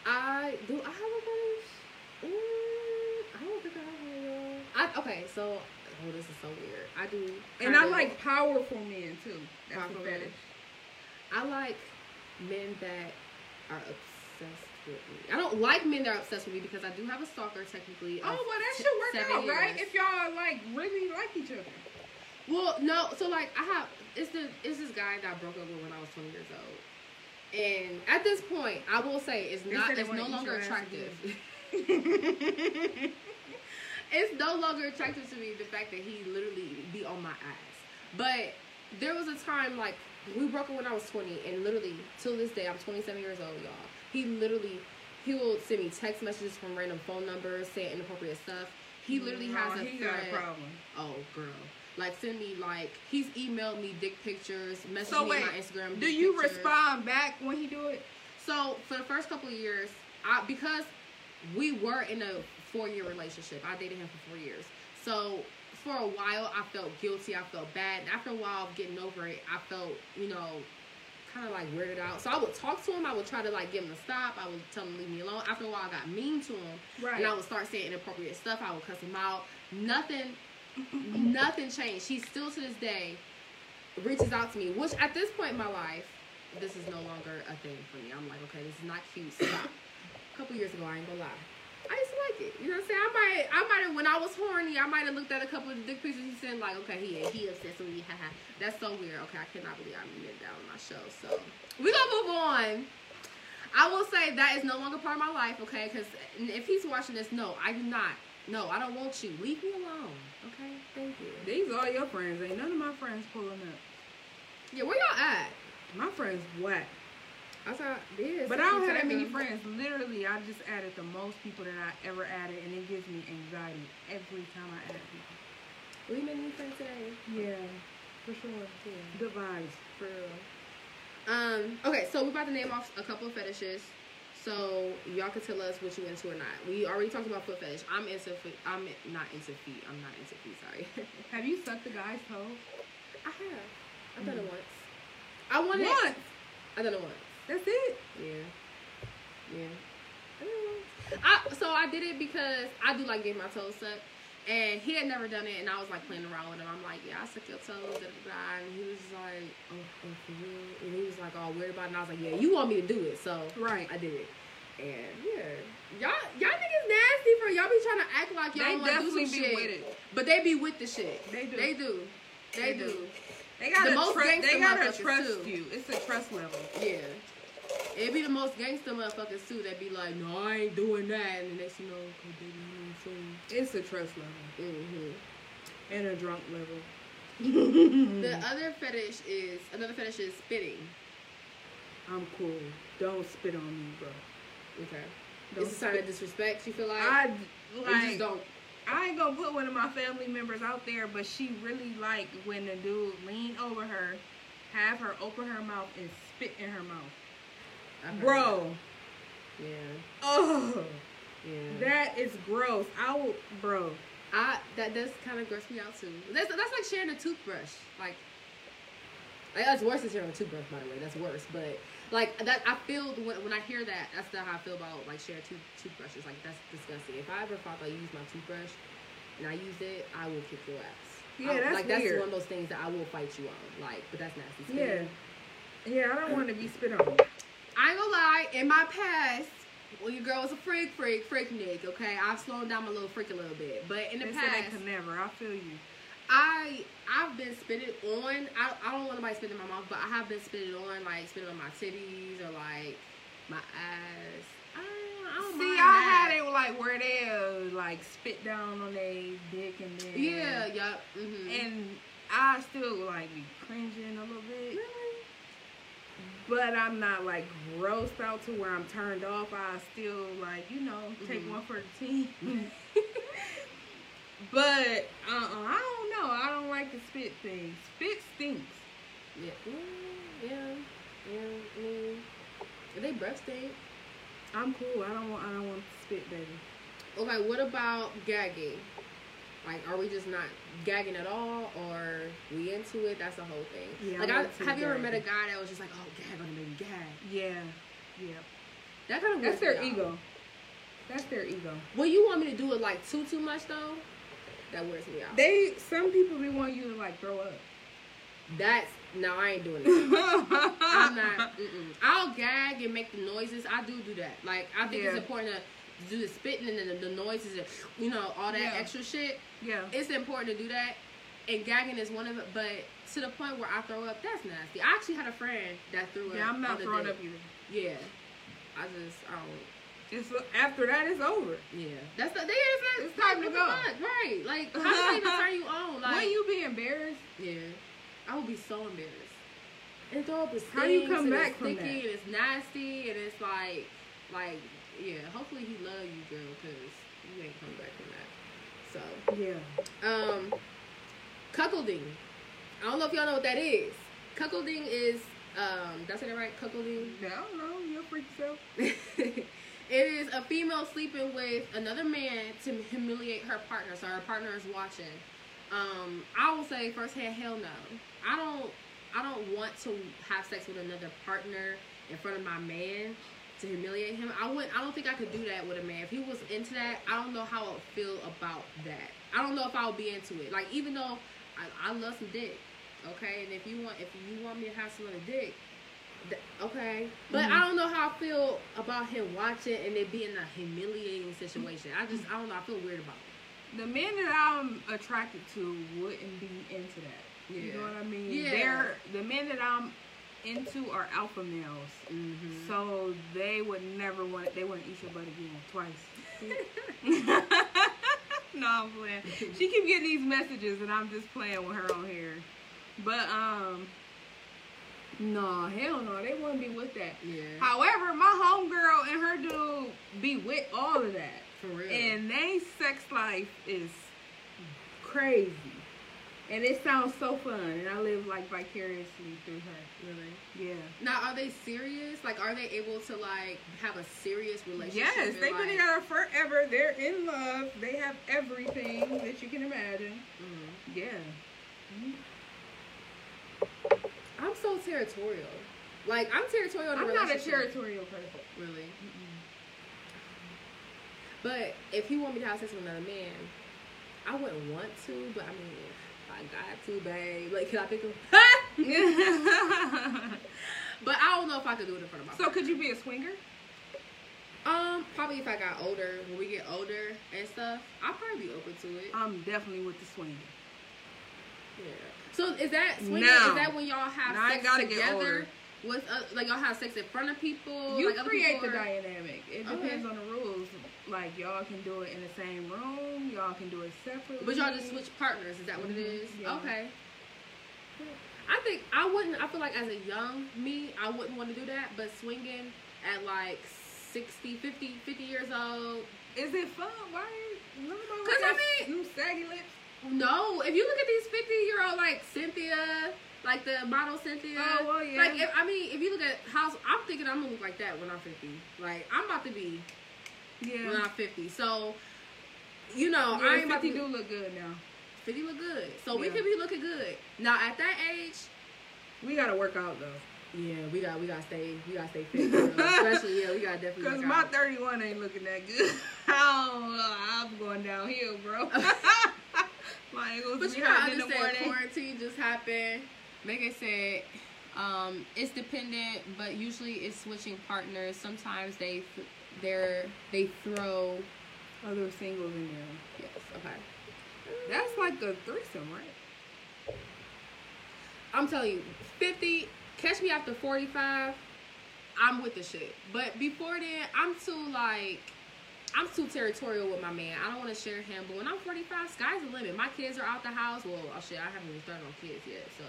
I do. I have a fetish. Mm, I don't think I have. I okay. So, oh, this is so weird. I do. And I like powerful men too. That's powerful fetish. I like men that are obsessed with me. I don't like men that are obsessed with me because I do have a stalker technically. Oh, well, that should work out, years. right? If y'all like really like each other. Well, no. So like, I have it's the it's this guy that I broke up with when I was twenty years old, and at this point, I will say it's not it's no longer attractive. it's no longer attractive to me the fact that he literally be on my ass, but there was a time like we broke up when I was 20, and literally till this day, I'm 27 years old, y'all. He literally he will send me text messages from random phone numbers saying inappropriate stuff. He literally No, has a he thread. got a problem. Oh, girl. Like send me like he's emailed me dick pictures, messaged So me wait, on my Instagram. do you pictures. respond back when he do it? So for the first couple of years, I because we were in a four year relationship. I dated him for four years. So for a while I felt guilty, I felt bad. And After a while of getting over it, I felt, you know, kind of like weirded out. So I would talk to him, I would try to like get him to stop, I would tell him to leave me alone. After a while I got mean to him. Right. And I would start saying inappropriate stuff, I would cuss him out. Nothing nothing changed. He still to this day reaches out to me, which at this point in my life, this is no longer a thing for me. I'm like, okay, this is not cute. Stop. a couple years ago, I ain't gonna lie. I used to like it. You know what I'm saying? I might, I might have, when I was horny, I might have looked at a couple of dick pictures and sent, like, okay, he he obsessed with me, haha. That's so weird. Okay, I cannot believe I'm admitted that on my show. So we gonna move on. I will say that is no longer part of my life, okay? Because if he's watching this, no, I do not. No, I don't want you. Leave me alone, okay? Thank you. These are your friends. Ain't none of my friends pulling up. Yeah, where y'all at? My friends whack. I thought this. But I don't have that many friends. Literally, I just added the most people that I ever added, and it gives me anxiety every time I add people. We made new friends today. Yeah, for sure. Yeah. Good vibes. For real. Um. Okay, so we're about to name off a couple of fetishes. So y'all can tell us what you into or not. We already talked about foot fetish. I'm into feet. I'm not into feet. I'm not into feet. Sorry. Have you sucked the guy's toe? I have. I've done it once. I wanted. Once. I done it once. That's it. Yeah. Yeah. I did it once. I so I did it because I do like getting my toes sucked. And he had never done it, and I was like playing around with him. I'm like, yeah, I suck your toes, da, da, da. and he was like, oh, oh, for real? And he was like, all weird about it, and I was like, yeah, you want me to do it, so Right. I did it. And yeah, y'all, y'all niggas nasty for y'all be trying to act like y'all want to do some be shit, with it. but they be with the shit. They do. They do. They, They do. do. They gotta The most trust. They gotta trust too. you. It's a trust level. Yeah. It be the most gangster motherfuckers too that be like, no, I ain't doing that, and the next you know, okay, baby, you know what I'm saying? It's a trust level Mm-hmm. and a drunk level. The other fetish is another fetish is spitting. I'm cool. Don't spit on me, bro. Okay. Don't it's a sign of disrespect. You feel like I like. just don't. I ain't gonna put one of my family members out there, but she really like when the dude lean over her, have her open her mouth and spit in her mouth. Bro, that. Yeah. oh, Yeah. that is gross. I will, bro. I that does kind of gross me out too. That's that's like sharing a toothbrush. Like, like, that's worse than sharing a toothbrush. By the way, that's worse. But like that, I feel when, when I hear that, that's not how I feel about like sharing two toothbrushes. Like that's disgusting. If I ever thought I used my toothbrush and I used it, I will kick your ass. Yeah, I- that's like that's weird. one of those things that I will fight you on. Like, but that's nasty. Yeah, yeah. I don't want to be spit on. I ain't gonna lie, in my past, well, your girl was a freak, freak, freak nick, okay, I've slowed down my little freak a little bit. But in the They said past, they could never. I feel you. I I've been spitted on. I, I don't want nobody spitting in my mouth, but I have been spitted on, like spitting on my titties or like my ass. I don't, I See, I had it like where they uh, like spit down on their dick and then Yeah, yeah. Mm-hmm. and I still like be cringing a little bit. really, But I'm not like grossed out to where I'm turned off. I still like, you know, take Mhm. one for the team. but uh uh I don't know. I don't like the spit thing. Spit stinks. yeah, mm, yeah, yeah. Mm. If they breath stink. I'm cool. I don't want I don't want to spit, baby. Okay, what about gagging? Like, are we just not gagging at all, or we into it? That's the whole thing. Yeah, like, I, have you ever met a guy that was just like, "Oh, gag on the baby, gag"? Yeah. Yeah. That kind of That's their ego. That's their ego. Well, you want me to do it like too too much though? That wears me out. They some people they want you to like throw up. That's no, I ain't doing that. I'm not. Mm-mm. I'll gag and make the noises. I do do that. Like I think it's important to do the spitting and the, the noises and you know all that Yeah. extra shit. Yeah. It's important to do that. And gagging is one of it, but to the point where I throw up, that's nasty. I actually had a friend that threw up. Yeah, I'm not throwing dick. up either. Yeah, I just I don't. It's after that it's over. Yeah, that's the. Yeah, it's, not, It's time to what the go. fuck? Right? Like, how does that even turn you on? Like, when you be embarrassed, yeah. I would be so embarrassed. And throw up a How do you come back it's from sticky that? and it's nasty and it's like, like, yeah. Hopefully he love you, girl, because you ain't coming back from that. So, Yeah. um, cuckolding. I don't know if y'all know what that is. Cuckolding is, um, did I say that right? Cuckolding. I don't know. You'll freak yourself. it is a female sleeping with another man to humiliate her partner, so her partner is watching. Um, I will say firsthand, hell no. I don't. I don't want to have sex with another partner in front of my man to humiliate him. I wouldn't. I don't think I could do that with a man. If he was into that, I don't know how I would feel about that. I don't know if I would be into it. Like even though I, I love some dick, okay, and if you want, if you want me to have some other dick, th- okay. But Mhm. I don't know how I feel about him watching and it being a humiliating situation. I just, I don't know. I feel weird about it. The men that I'm attracted to wouldn't be into that. You Yeah. know what I mean? Yeah. They're the men that I'm into are alpha males. Mm-hmm. So they would never want they wouldn't eat your butt again twice. no, I'm playing. She keep getting these messages and I'm just playing with her on here. But um no, hell no, they wouldn't be with that. yeah. However, my homegirl and her dude be with all of that. For real. And they sex life is crazy. And it sounds so fun. And I live like vicariously through her. really. Yeah. Now, are they serious? Like, are they able to like have a serious relationship? Yes, they've been together forever. They're in love. They have everything that you can imagine. Mhm. Yeah. I'm so territorial. Like, I'm territorial. I'm not a territorial person. Really. But if he want me to have sex with another man, I wouldn't want to. But I mean, I got to, babe. Like, can I pick him? but I don't know if I could do it in front of my. so could you be a swinger? Um, probably if I got older, when we get older and stuff, I'll probably be open to it. I'm definitely with the swinger. Yeah. So is that swinging? Now- is that when y'all have sex together with uh, like y'all have sex in front of people? You like create people the are- dynamic. It Okay. depends on the rules. Like y'all can do it in the same room. Y'all can do it separately. But y'all just switch partners. Is that what it Mhm, is? yeah. Okay. I think I wouldn't. I feel like as a young me, I wouldn't want to do that. But swinging at like 60, 50, 50 years old. Is it fun? Why? Nobody 'Cause I mean- saggy lips. No, if you look at these 50 year old like Cynthia, like the model Cynthia. Oh, well, yeah. Like if I mean, if you look at house, I'm thinking I'm gonna look like that when I'm 50. Like I'm about to be Yeah. when I'm 50. So, you know, yeah I ain't about 50 to do look good now. 50 look good. So we Yeah. could be looking good. Now at that age, We gotta work out though. yeah, we got we got to stay we got to stay fit. girl. Especially yeah, we got to definitely. Cause my out. 31 ain't looking that good. I am going downhill, bro. my ankles But you gotta hurting in the understand, quarantine just happened. Megan said, um, it's dependent, but usually it's switching partners. Sometimes they th- they're they throw. Other singles in there. Yes, okay. That's like a threesome, right? I'm telling you, 50. Catch me after 45. I'm with the shit. But before then, I'm too like. I'm too territorial with my man. I don't want to share him. But when I'm 45, sky's the limit. My kids are out the house. Well, oh shit, I haven't even started on kids yet. So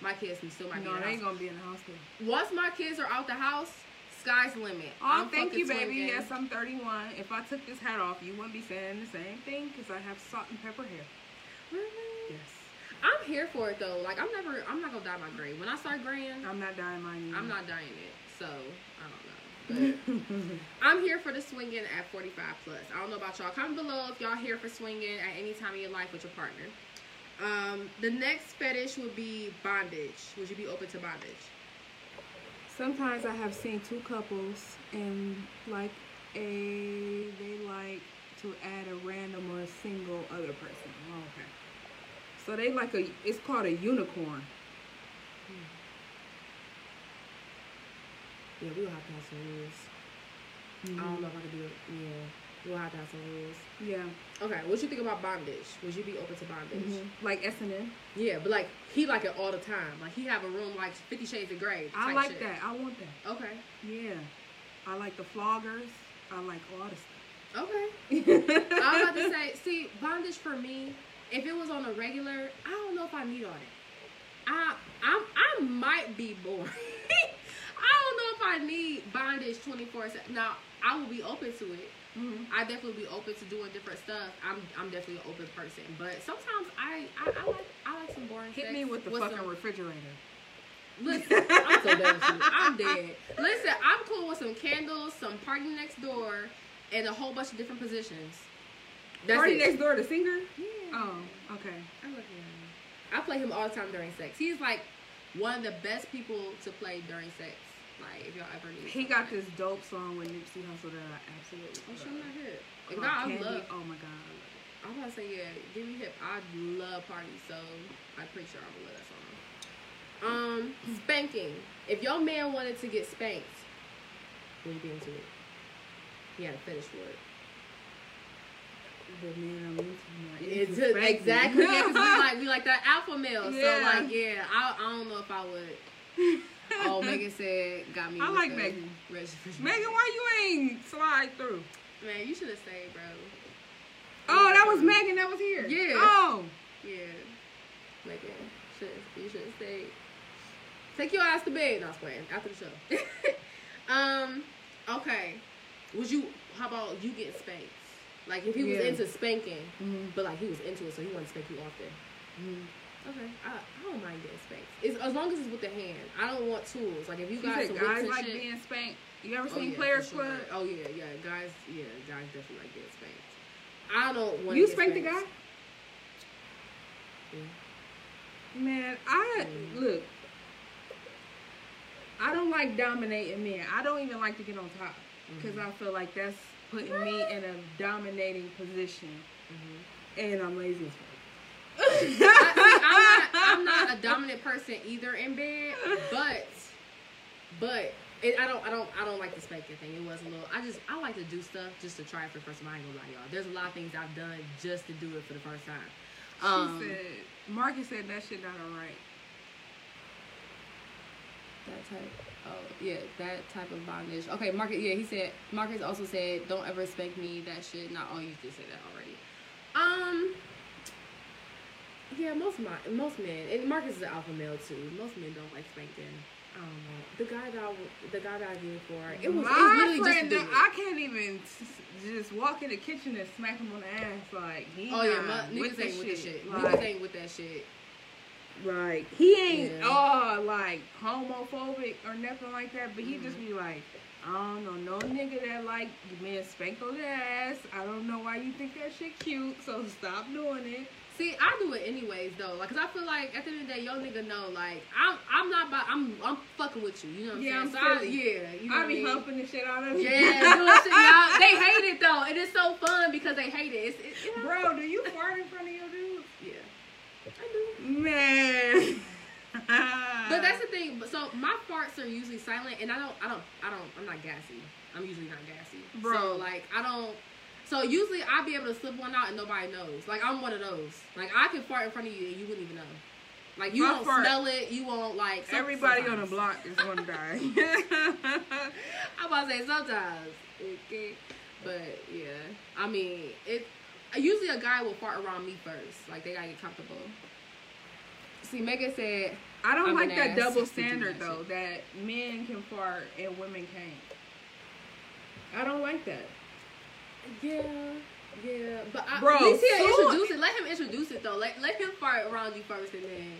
my kids can still might be No, in the they ain't gonna be in the house. Once my kids are out the house, sky's the limit. Oh, I'm thank you, baby. swinging. Yes, I'm 31. If I took this hat off, you wouldn't be saying the same thing because I have salt and pepper hair. Really? Yes. I'm here for it though. Like I'm never. I'm not gonna dye my gray. When I start graying, I'm not dyeing mine. I'm not dyeing it. So I don't know. But I'm here for the swinging at 45 plus. I don't know about y'all. Comment below if y'all here for swinging at any time in your life with your partner. Um, the next fetish would be bondage. Would you be open to bondage? Sometimes I have seen two couples and like a they like to add a random or a single other person. Oh, okay. So they like a it's called a unicorn. Yeah, we will have to have some rules. I don't know if I could do it. Yeah, we'll some rules. Yeah. Okay, what you think about bondage? Would you be open to bondage? Mm-hmm. Like S and M. Yeah, but like he like it all the time. Like he have a room like Fifty Shades of Grey. I like shit. that. I want that. Okay. Yeah. I like the floggers. I like all the stuff. Okay. I was about to say, see, bondage for me, if it was on a regular, I don't know if I need all that. I I I might be bored. I don't know if I need bondage twenty four seven. Now I will be open to it. Mhm. I definitely be open to doing different stuff. I'm I'm definitely an open person, but sometimes I I, I like I like some boring. Hit me with the fucking some- refrigerator. Listen, I'm so dead. I'm dead. Listen, I'm cool with some candles, some party next door, and a whole bunch of different positions. That's Party it. next door, the singer. Yeah. Oh, okay. I love him. I play him all the time during sex. He's like one of the best people to play during sex. Like if y'all ever need. He got this dope song with Nipsey Hussle that I absolutely. Oh, love. sure, not here. Called I love. Oh my god, I love it. I'm about to say yeah. Give me hip. I love parties, so I'm pretty sure I would love that song. Um, spanking. If your man wanted to get spanked, would you be into it? He had a fetish for it. The man I'm into It's exactly yeah, we like we like that alpha male. Yeah. So like yeah, I, I don't know if I would. Oh, Megan said got me. I with like the Megan. registration. Megan, why you ain't slide through? man, you should have stayed, bro. Oh, that was Megan that was here. Yeah. Oh. Yeah, Megan, should you should have stayed. Take your ass to bed. No, I was playing after the show. um, okay. Would you? How about you get spanked? Like if he was Yeah. into spanking, Mhm. but like he was into it, so he wanted to spank you often. Mhm. Okay, I, I don't mind getting spanked. It's, as long as it's with the hand. I don't want tools. Like if you She said guys like shit. being spanked. You ever oh, seen yeah, Players sure. Club? Oh yeah, yeah, guys, yeah, guys definitely like getting spanked. I don't want You spanked the guy? spanked. Man, I Mhm. look. I don't like dominating men. I don't even like to get on top because Mhm. I feel like that's putting me in a dominating position, Mhm. and I'm lazy as fuck. I'm not, a dominant person either in bed, but, but it, I don't, I don't, I don't like the spanking thing. It was a little. I just, I like to do stuff just to try it for the first time. I ain't gonna lie, y'all. There's a lot of things I've done just to do it for the first time. Um, she said, Marcus said that shit not alright. That type. Oh yeah, that type of bondage. Okay, Marcus. Yeah, he said. Marcus also said, "Don't ever spank me." That shit. Not. Oh, you did say that already. Um. Yeah, most my most men and Marcus is an alpha male too. Most men don't like spanking. I don't know. The guy that I, the guy that I did for, it was, it was My literally just friend, it. I can't even s- just walk in the kitchen and smack him on the ass like he. Oh yeah, my, niggas the ain't with that shit. Like, Niggas ain't with that shit. Like he ain't Yeah. oh like homophobic or nothing like that, but he Mhm. just be like, I don't know, no nigga that like men spank on their ass. I don't know why you think that shit cute, so stop doing it. See, I do it anyways though, like, cause I feel like at the end of the day, your nigga know, like, I'm, I'm not, about, I'm, I'm fucking with you. You know what I'm Yeah, saying? I'm so I, feeling- yeah, you know I what be mean? humping the shit out of Yeah, doing shit, y'all. They hate it though. It is so fun because they hate it. It's, it, you know? Bro, do you fart in front of your dude? Yeah, I do. Man. But that's the thing. But so my farts are usually silent, and I don't, I don't, I don't. I'm not gassy. I'm usually not gassy. Bro. So like, I don't. So usually I'll be able to slip one out and nobody knows. Like I'm one of those. Like I can fart in front of you and you wouldn't even know. Like you My won't fart- smell it. You won't like. some- Everybody on the block is gonna die. I'm about to say sometimes. Okay. But yeah, I mean it. Usually a guy will fart around me first. Like they gotta get comfortable. See, Megan said I don't like that double standard that though, that men can fart and women can't. I don't like that. Yeah, yeah, but I, Bro, at least he'll soon- introduce it. Let him introduce it though. Let let him fart around you first, and then.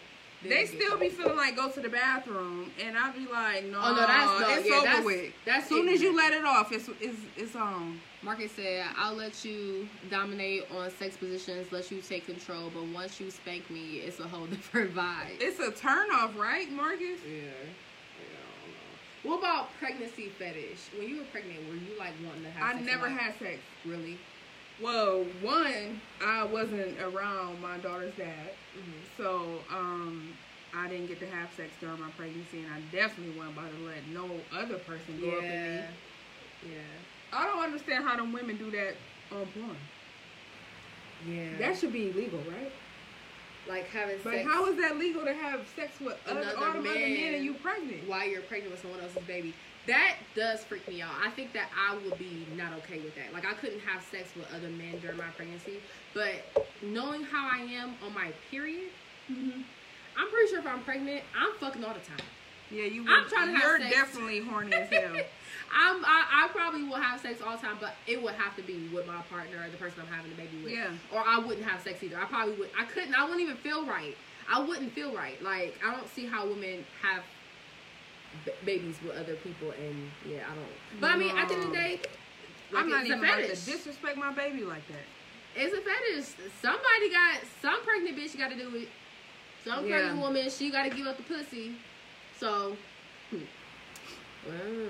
then They still be feeling like go to the bathroom, and I'll be like, no, Oh no, that's no, it's yeah, over that's, with. That's As soon as you let it off, it's it's it's on. Marcus said, "I'll let you dominate on sex positions, let you take control, but once you spank me, it's a whole different vibe." It's a turn off, right, Marcus? yeah, yeah, I don't know. What about pregnancy fetish? When you were pregnant, were you like wanting to have? I never had sex. Really? Well, one, I wasn't around my daughter's dad, Mm-hmm. so um, I didn't get to have sex during my pregnancy, and I definitely wasn't about to let no other person go up in me. Yeah. I don't understand how them women do that on porn. Yeah. That should be illegal, right? Like having But sex. how is that legal to have sex with other, Another them other men man. and you pregnant? while you're pregnant with someone else's baby. That does freak me out. I think that I would be not okay with that. Like I couldn't have sex with other men during my pregnancy, but knowing how I am on my period, Mm-hmm. I'm pretty sure if I'm pregnant, I'm fucking all the time. Yeah, you. I'm trying to have You're sex. definitely horny as hell. I'm, I, I probably will have sex all the time, but it would have to be with my partner or the person I'm having the baby with. Yeah. Or I wouldn't have sex either. I probably would. I couldn't. I wouldn't even feel right. I wouldn't feel right. Like I don't see how women have b- babies with other people, and yeah, I don't. But I mean, at the end of the No. day, I'm not it's a even about to disrespect my baby like that. It's a fetish. Somebody got some pregnant bitch got to do it. Some Yeah. pregnant woman, she got to give up the pussy. So, hmm. Well,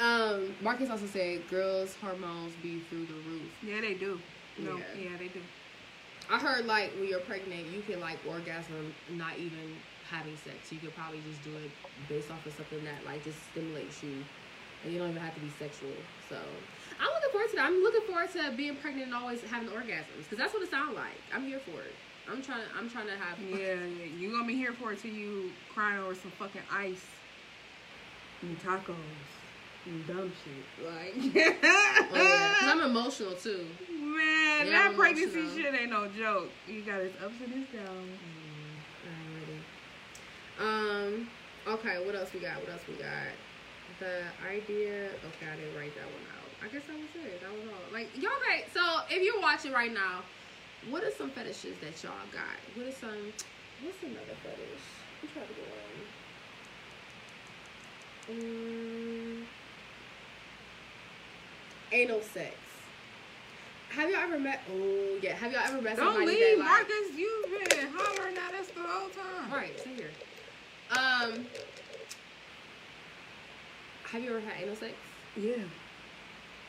um, Marcus also said girls' hormones be through the roof. Yeah, they do. No, Yeah. yeah, they do. I heard like when you're pregnant, you can like orgasm not even having sex. You could probably just do it based off of something that like just stimulates you, and you don't even have to be sexual. So I'm looking forward to that. I'm looking forward to being pregnant and always having orgasms because that's what it sounds like. I'm here for it. I'm trying. I'm trying to have. Yeah, yeah, you gonna be here for it till you crying over some fucking ice and tacos dumb shit. Like, Oh, yeah. I'm emotional too. man, Yeah, that I'm pregnancy emotional. shit ain't no joke. You got its ups and its downs. Alrighty. Um. Okay. What else we got? What else we got? The idea. Okay, I didn't write that one out. I guess that was it. That was all. Like y'all. Okay. So if you're watching right now, what are some fetishes that y'all got? What are some? What's another fetish? I'm trying to go on. Um, anal sex. Have y'all ever met? Oh yeah. Have y'all ever met Don't somebody leave, that like? Marcus. You've been hollering at us the whole time. Right, stay here. Um, have you ever had anal sex? Yeah,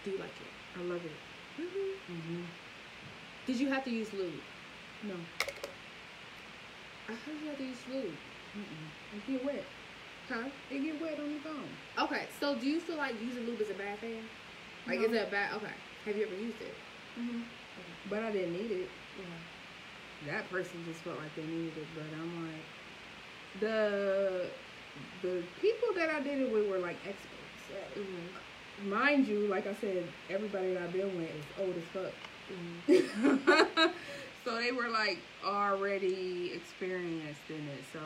Do you like it? I love it. Mm-hmm. Did you have to use lube? No, I heard you had to use lube. Mm-mm. it get wet. Huh? It get wet on the phone. Okay, so do you feel like using lube is a bad thing? Like, No. is it a bad? Okay. Have you ever used it? Mm-hmm. But I didn't need it. Yeah. that person just felt like they needed it, but I'm like the the people that I did it with were like experts. Uh, Mm-hmm. Mind you, like I said, everybody that I've been with is old as fuck. Mm-hmm. so they were like already experienced in it. So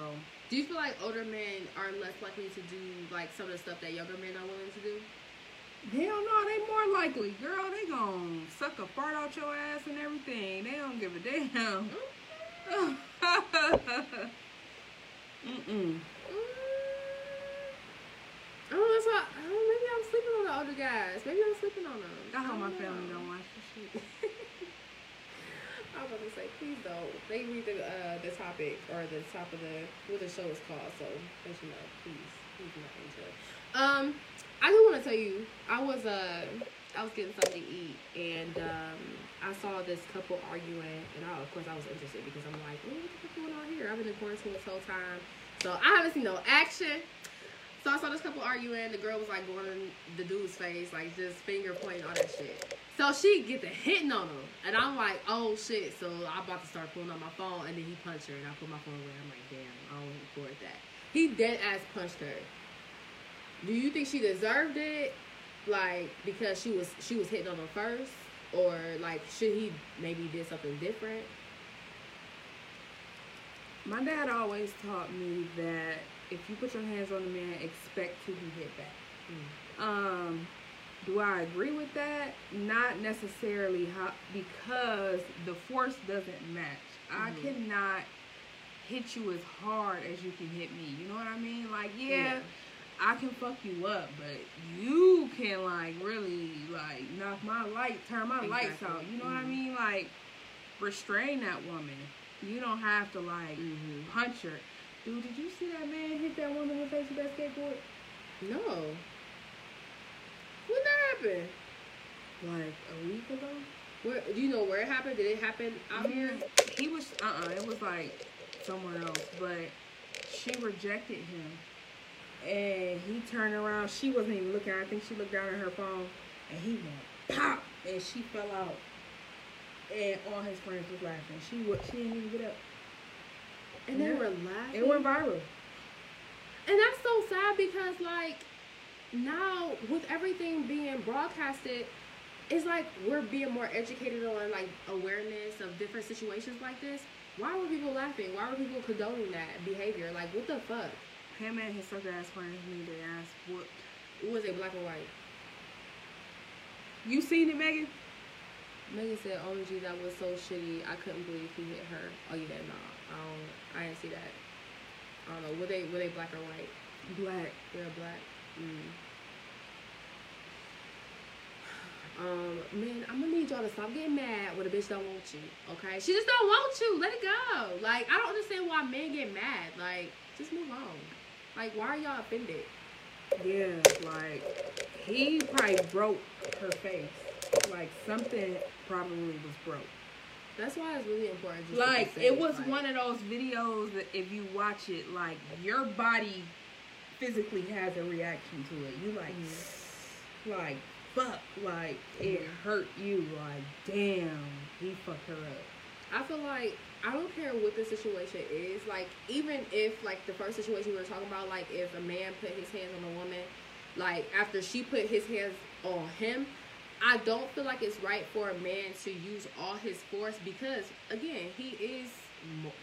Do you feel like older men are less likely to do like some of the stuff that younger men are willing to do? Hell no, they more likely, girl. They gon' suck a fart out your ass and everything. They don't give a damn. Mm-mm. Oh, that's why. Oh, maybe I'm sleeping on the older guys. Maybe I'm sleeping on them. I hope my don't family don't watch this shit. I was about to say, please don't. They read the uh, the topic or the top of the what the show is called, so they should know. Please, please not into it. Um, I do want to tell you, I was uh, I was getting something to eat, and um, I saw this couple arguing, and I, of course I was interested because I'm like, what the fuck going on here? I've been in quarantine this whole time, so I haven't seen no action. So I saw this couple arguing. The girl was like going in the dude's face, like just finger pointing, all that shit. So she get the hitting on him, and I'm like, oh shit. So I'm about to start pulling out my phone, and then he punched her, and I put my phone away. I'm like, damn, I don't record that. He dead ass punched her. Do you think she deserved it? Like because she was she was hitting on him first, or like should he maybe did something different? My dad always taught me that if you put your hands on a man, expect to be hit back. Um, do I agree with that? Not necessarily how, because the force doesn't match. I Mhm. cannot hit you as hard as you can hit me. You know what I mean? Like, yeah, Yeah. I can fuck you up, but you can like really like knock my light, turn my lights Exactly. out. You know what I Mhm. mean? Like, restrain that woman. You don't have to like Mm-hmm. punch her. Dude, did you see that man hit that woman in the face with that skateboard? No. When that happened? Like a week ago? Where do you know where it happened? Did it happen out here? He was uh uh it was like somewhere else, but she rejected him. And he turned around, she wasn't even looking, I think she looked down at her phone and he went pop and she fell out. And all his friends was laughing. She she didn't even get up. And they were laughing. It went viral. And that's so sad because like now with everything being broadcasted, it's like we're being more educated on like awareness of different situations like this. Why were people laughing? Why were people condoning that behavior? Like, what the fuck? Him and his sucker ass friends need their ass whooped. Was it black or white? You seen it, Megan? Megan said, "Oh, "OMG, that was so shitty. I couldn't believe he hit her." Oh yeah, no, I don't. I didn't see that. I don't know. Were they were they black or white? Black. They're black. Mm. Um, man, I'm gonna need y'all to stop getting mad when a bitch don't want you. Okay, she just don't want you. Let it go. Like I don't understand why men get mad. Like just move on. Like why are y'all offended? Yeah, like he probably broke her face. Like something probably was broke. That's why it's really important. Like it was like- one of those videos that if you watch it, like your body physically has a reaction to it. You like, Mm-hmm. like fuck, like it hurt you. Like damn, he fucked her up. I feel like I don't care what the situation is. Like even if like the first situation we were talking about, like if a man put his hands on a woman, like after she put his hands on him, I don't feel like it's right for a man to use all his force because again he is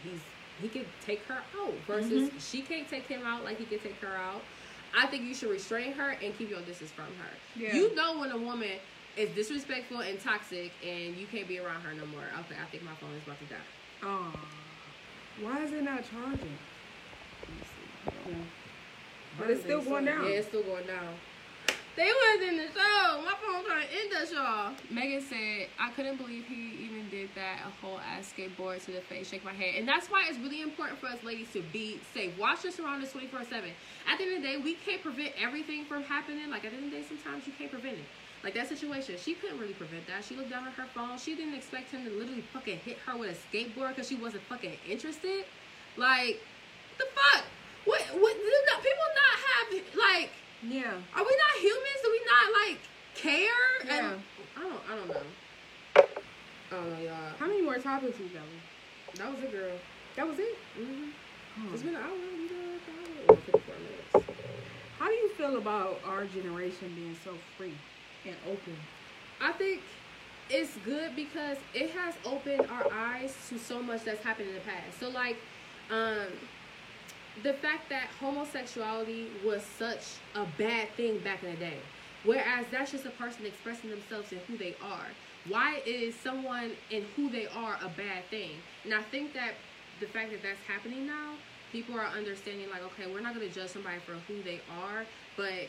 he's he could take her out versus mm-hmm. she can't take him out like he can take her out. I think you should restrain her and keep your distance from her. Yeah. You know when a woman is disrespectful and toxic and you can't be around her no more. Okay, I think my phone is about to die. Oh, why is it not charging? Yeah. But it's still going down. Yeah, it's still going down. They was in the show. My phone trying to end the show. Megan said, I couldn't believe he even did that. A whole ass skateboard to the face. Shake my head. And that's why it's really important for us ladies to be safe. Watch your surroundings 24 7. At the end of the day, we can't prevent everything from happening. Like, at the end of the day, sometimes you can't prevent it. Like, that situation, she couldn't really prevent that. She looked down at her phone. She didn't expect him to literally fucking hit her with a skateboard because she wasn't fucking interested. Like, the fuck? What? What? Do not, people not have like? Yeah. Are we not humans? Do we not like care? Yeah. And I don't. I don't know. I don't know, y'all. How many more topics we got? That was a girl. That was it. Mm-hmm. It's been an hour. We done an hour. Fifty-four minutes. How do you feel about our generation being so free and open? I think it's good because it has opened our eyes to so much that's happened in the past. So like, um, the fact that homosexuality was such a bad thing back in the day, whereas that's just a person expressing themselves and who they are. Why is someone and who they are a bad thing? And I think that the fact that that's happening now, people are understanding like, okay, we're not going to judge somebody for who they are, but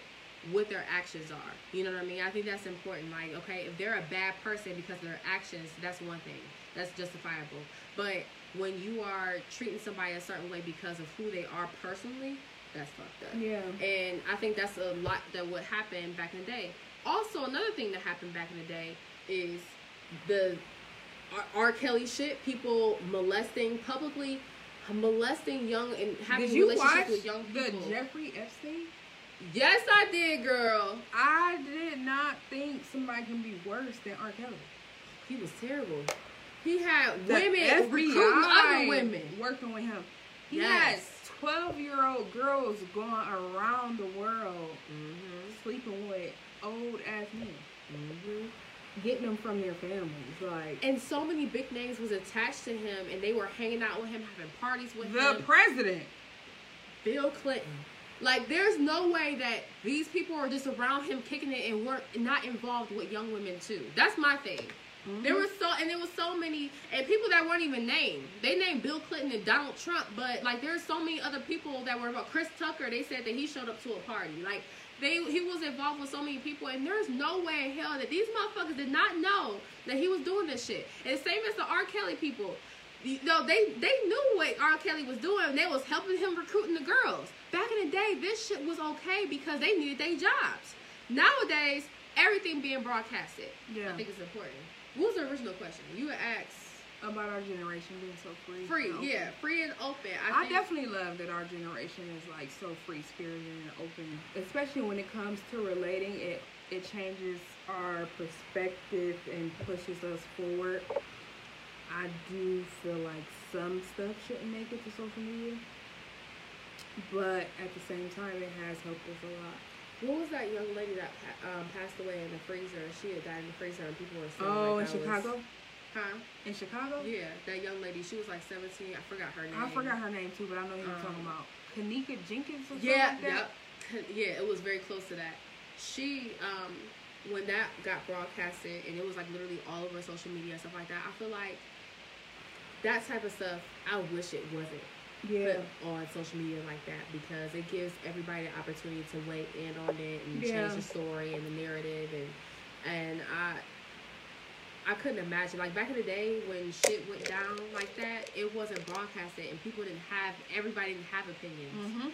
what their actions are. You know what I mean? I think that's important. Like, okay, if they're a bad person because of their actions, that's one thing. That's justifiable. But when you are treating somebody a certain way because of who they are personally, that's fucked up. Yeah. And I think that's a lot that would happen back in the day. Also, another thing that happened back in the day is the R. R. Kelly shit. People molesting publicly, molesting young and having relationships with young the people. Jeffrey Epstein? Yes, I did, girl. I did not think somebody can be worse than R. Kelly. He was terrible. He had The women recruiting other women. working with him. He Yes. has twelve year old girls going around the world Mm-hmm. sleeping with old ass men, Mm-hmm. getting them from their families. Like And so many big names was attached to him, and they were hanging out with him, having parties with the him. The president. Bill Clinton. Like, there's no way that these people are just around him kicking it and weren't not involved with young women too. That's my thing. Mm-hmm. There was so and there was so many and people that weren't even named. They named Bill Clinton and Donald Trump, but like there's so many other people that were involved. Chris Tucker, they said that he showed up to a party. Like they he was involved with so many people and there's no way in hell that these motherfuckers did not know that he was doing this shit. And same as the R. Kelly people. You know, they they knew what R. Kelly was doing. and They was helping him recruiting the girls. Back in the day, this shit was okay because they needed their jobs. Nowadays, everything being broadcasted. Yeah. I think it's important. What was the original question? You would ask About our generation being so free. free, yeah, free and open. I, I definitely love that our generation is like so free spirited and open, especially when it comes to relating. It it changes our perspective and pushes us forward. I do feel like some stuff shouldn't make it to social media, but at the same time, it has helped us a lot. What was that young lady that um, passed away in the freezer? She had died in the freezer, and people were saying Oh, like in that was- Chicago, Huh? In Chicago? Yeah, that young lady. She was like 17. I forgot her name. I forgot her name too, but I know who you're Um, talking about. Kenneka Jenkins or something Yeah, like that? yep. Yeah, it was very close to that. She, um, when that got broadcasted and it was like literally all over social media and stuff like that, I feel like that type of stuff, I wish it wasn't Yeah. put on social media like that because it gives everybody the opportunity to weigh in on it and Yeah. change the story and the narrative and and I I couldn't imagine like back in the day when shit went down like that, it wasn't broadcasted and people didn't have everybody didn't have opinions Mm-hmm.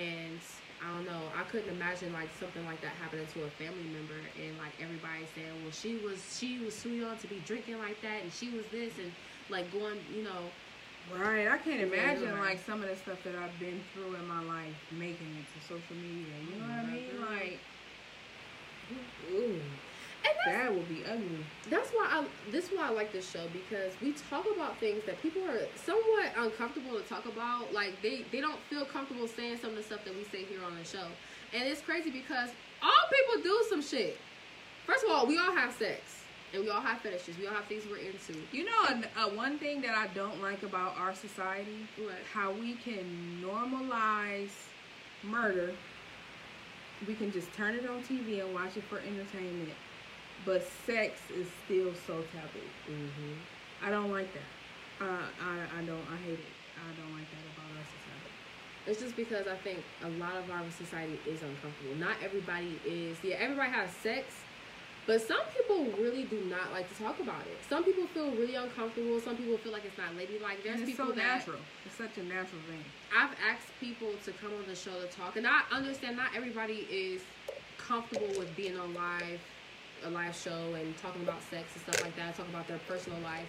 and I don't know. I couldn't imagine like something like that happening to a family member, and like everybody saying, "Well, she was she was too young to be drinking like that, and she was this, and like going, you know, Right. I can't imagine you're like some of the stuff that I've been through in my life making it to social media. You know what I mean? Mhm. Like ooh." And that would be ugly. that's why I this is why I like this show because we talk about things that people are somewhat uncomfortable to talk about. Like they they don't feel comfortable saying some of the stuff that we say here on the show, and it's crazy because all people do some shit. First of all, we all have sex. And we all have fetishes. We all have things we're into. You know, uh, one thing that I don't like about our society, What? how we can normalize murder. We can just turn it on TV and watch it for entertainment, but sex is still so taboo. Mm-hmm. I don't like that. Uh, I I don't. I hate it. I don't like that about our society. It's just because I think a lot of our society is uncomfortable. Not everybody is. Yeah, everybody has sex, but some people really do not like to talk about it. Some people feel really uncomfortable. Some people feel like it's not ladylike. There's it's people so that natural. It's such a natural thing. I've asked people to come on the show to talk, and I understand not everybody is comfortable with being on live, a live show, and talking about sex and stuff like that, talking about their personal life.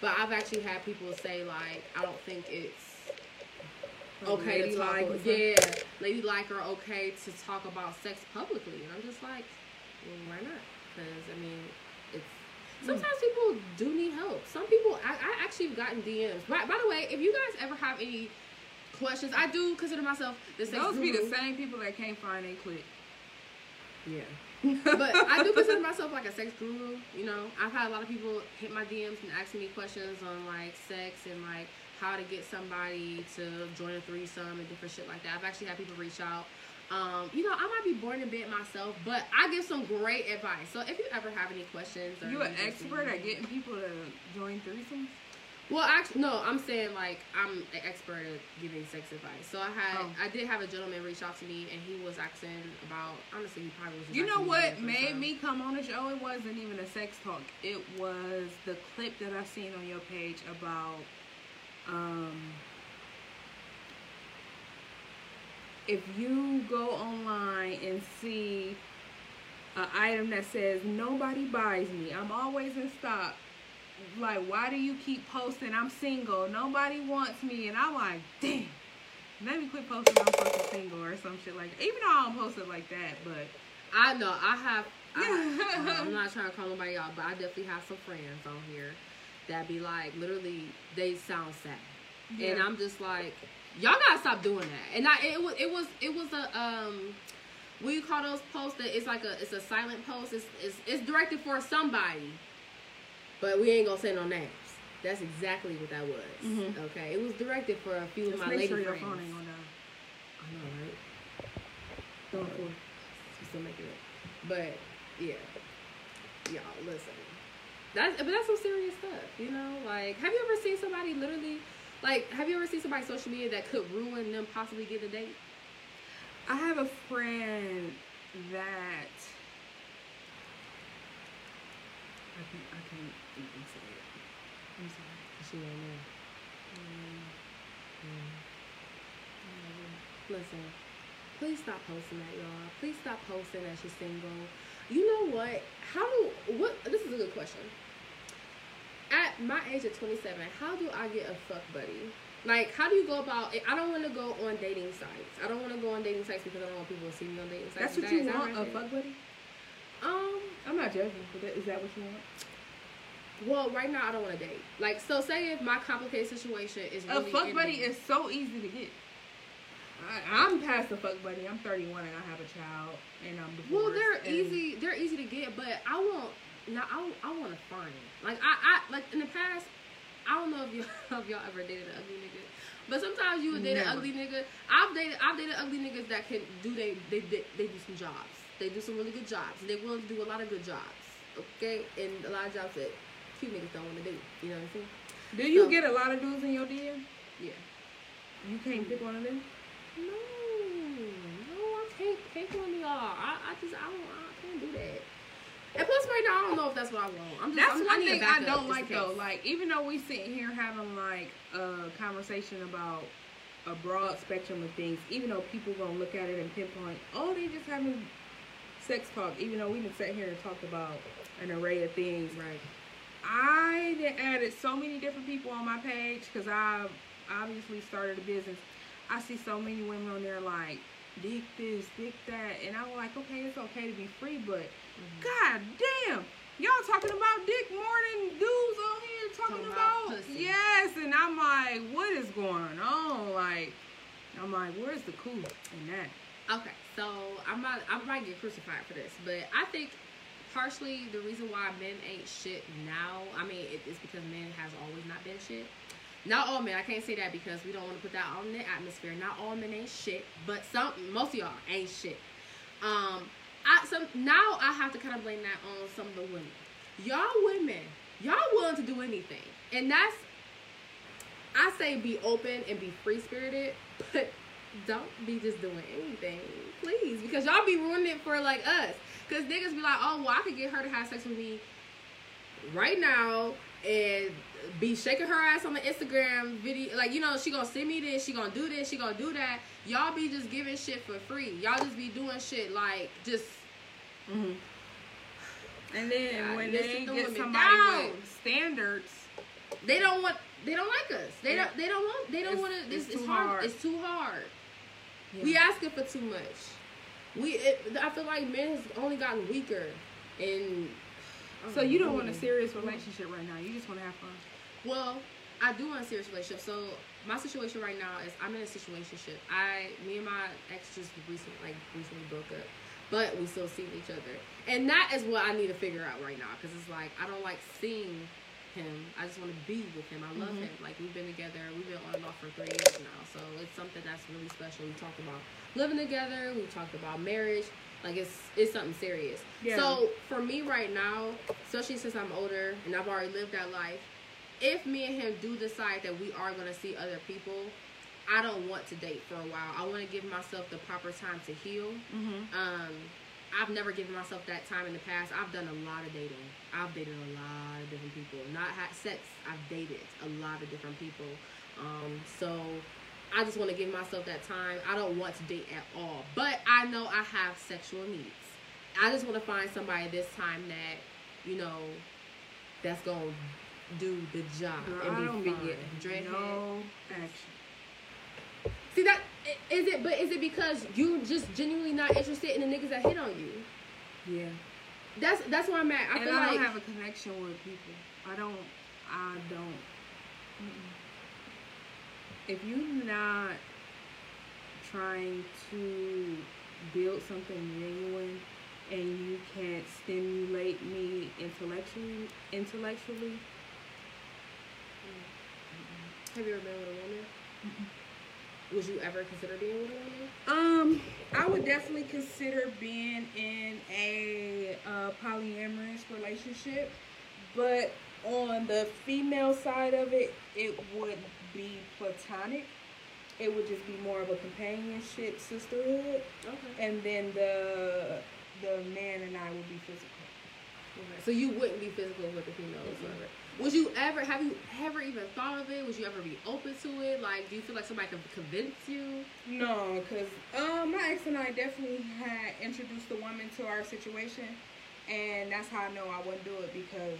But I've actually had people say like, I don't think it's okay to talk. Ladylike or something. yeah, ladylike or okay to talk about sex publicly, and I'm just like, well, why not? Because I mean, it's hmm. sometimes people do need help. Some people, I, I actually have gotten DMs. By, by the way, if you guys ever have any questions, I do consider myself the sex Those be the same people that can't find a clip. Yeah. but I do consider myself like a sex guru. You know, I've had a lot of people hit my DMs and ask me questions on like sex and like how to get somebody to join a threesome and different shit like that. I've actually had people reach out. Um, you know, I might be born a bit myself, but I give some great advice. So if you ever have any questions, or You an expert at getting people to join threesomes? Well, actually, no. I'm saying like I'm an expert at giving sex advice. So I had, Oh. I did have a gentleman reach out to me, and he was asking about. Honestly, he probably was. You know what made me come on the show? It wasn't even a sex talk. It was the clip that I've seen on your page about um if you go online and see an item that says nobody buys me, I'm always in stock. Like, why do you keep posting? I'm single. Nobody wants me, and I'm like, damn. Let me quit posting. I'm fucking single or some shit like that. Even though I don't post it like that, but I know I have. I, I'm not trying to call nobody out, but I definitely have some friends on here that be like, literally, they sound sad, and I'm just like, y'all gotta stop doing that. And I, it was, it was, it was a um. What do you call those posts? That it's like a, it's a silent post. It's, it's, it's directed for somebody, but we ain't gonna say no names. That's exactly what that was. Mhm. Okay, it was directed for a few Just of my make lady sure your friends. phone ain't gonna die. I know, right? Going for. Still making it. But yeah, y'all listen. That's but that's some serious stuff, you know. Like, have you ever seen somebody literally, like, have you ever seen somebody on social media that could ruin them possibly getting a date? I have a friend that I can I can't even say it. I'm sorry. She don't know. Mm. Listen, please stop posting that, y'all. Please stop posting that she's single. You know what? How do what? This is a good question. At my age of 27, how do I get a fuck buddy? Like, how do you go about? It? I don't want to go on dating sites. I don't want to go on dating sites because I don't want people to see me on dating sites. That's what you that- that want, a fuck buddy? Um. I'm not judging, but is that what you want? Well, right now I don't want to date. Like, so say if my complicated situation is A really fuck buddy is so easy to get. I, I'm past the fuck buddy. I'm 31 and I have a child and I'm divorced. Well, they're easy. They're easy to get, but I want now I I want to find like I I like in the past. I don't know if y'all if y'all ever dated an ugly nigga, but sometimes you would date an ugly nigga. I've dated I've dated ugly niggas that can do they they they, they do some jobs. They do some really good jobs. They're willing to do a lot of good jobs. Okay, and a lot of jobs that cute niggas don't want to do. You know what I'm saying? Do you So- get a lot of dudes in your DM? Yeah. You can't pick one of them. No, no, I can't pick one of y'all. I, I just, I don't, I can't do that. And plus, right now, I don't know if that's what I want. I'm just, That's I'm, one a thing I don't like though. Like even though we sitting here having like a conversation about a broad spectrum of things, even though people gonna look at it and pinpoint, oh, they just having sex talk. Even though we can sit here and talk about an array of things, right. I added so many different people on my page because I obviously started a business. I see so many women on there like dick this, dick that, and I'm like, okay, it's okay to be free, but Mm-hmm. god damn, y'all talking about dick more than dudes on here talking, Talking about, about yes, and I'm like, what is going on? Like, I'm like, where's the cool in that? Okay, so I'm not, I might get crucified for this, but I think partially the reason why men ain't shit now, I mean, it's because men has always not been shit. Not all men, I can't say that because we don't want to put that on the atmosphere. Not all men ain't shit, but some, most of y'all ain't shit. Um, I some now I have to kind of blame that on some of the women. Y'all women, y'all willing to do anything, and that's I say be open and be free spirited, but don't be just doing anything, please, because y'all be ruining it for like us. Cause niggas be like, oh well, I could get her to have sex with me right now and be shaking her ass on the Instagram video. Like you know, she gonna send me this, she gonna do this, she gonna do that. Y'all be just giving shit for free. Y'all just be doing shit like just Mm-hmm. And then when they get women somebody down. with standards, they don't want they don't like us. They Yeah. don't they don't want they don't want to. It's, it's it's too hard. hard. It's too hard. Yeah. We asking for too much. We it, I feel like men has only gotten weaker and. So you don't want a serious relationship right now. You just want to have fun. Well, I do want a serious relationship. So my situation right now is I'm in a situationship. I, me and my ex just recently, like recently broke up, but we still see each other, and that is what I need to figure out right now because it's like I don't like seeing him. I just want to be with him. I love Mhm. him. Like we've been together. We've been on and off for three years now, so it's something that's really special. We talked about living together. We talked about marriage. Like it's it's something serious. Yeah. So for me right now, especially since I'm older and I've already lived that life, if me and him do decide that we are going to see other people, I don't want to date for a while. I want to give myself the proper time to heal. Mm-hmm. Um, I've never given myself that time in the past. I've done a lot of dating. I've dated a lot of different people. Not had sex. I've dated a lot of different people. Um, so I just want to give myself that time. I don't want to date at all, but I know I have sexual needs. I just want to find somebody this time that you know that's gonna do the job Girl, and I don't be fine. getting Dreadhead. no action. See that is it? But is it because you just genuinely not interested in the niggas that hit on you? Yeah. That's that's where I'm at. I and feel I like don't have a connection with people. I don't. I don't. Mm-mm. If you're not trying to build something genuine and you can't stimulate me intellectually, intellectually, have you ever been with a woman? Would you ever consider being with a woman? Um, I would definitely consider being in a uh, polyamorous relationship, but on the female side of it, it would be platonic. It would just be more of a companionship, sisterhood, Okay. and then the the man and I would be physical. Okay. So you wouldn't be physical with a female whatsoever. Would you ever have you ever even thought of it? Would you ever be open to it? Like, do you feel like somebody could convince you? No, because um, my ex and I definitely had introduced the woman to our situation, and that's how I know I wouldn't do it because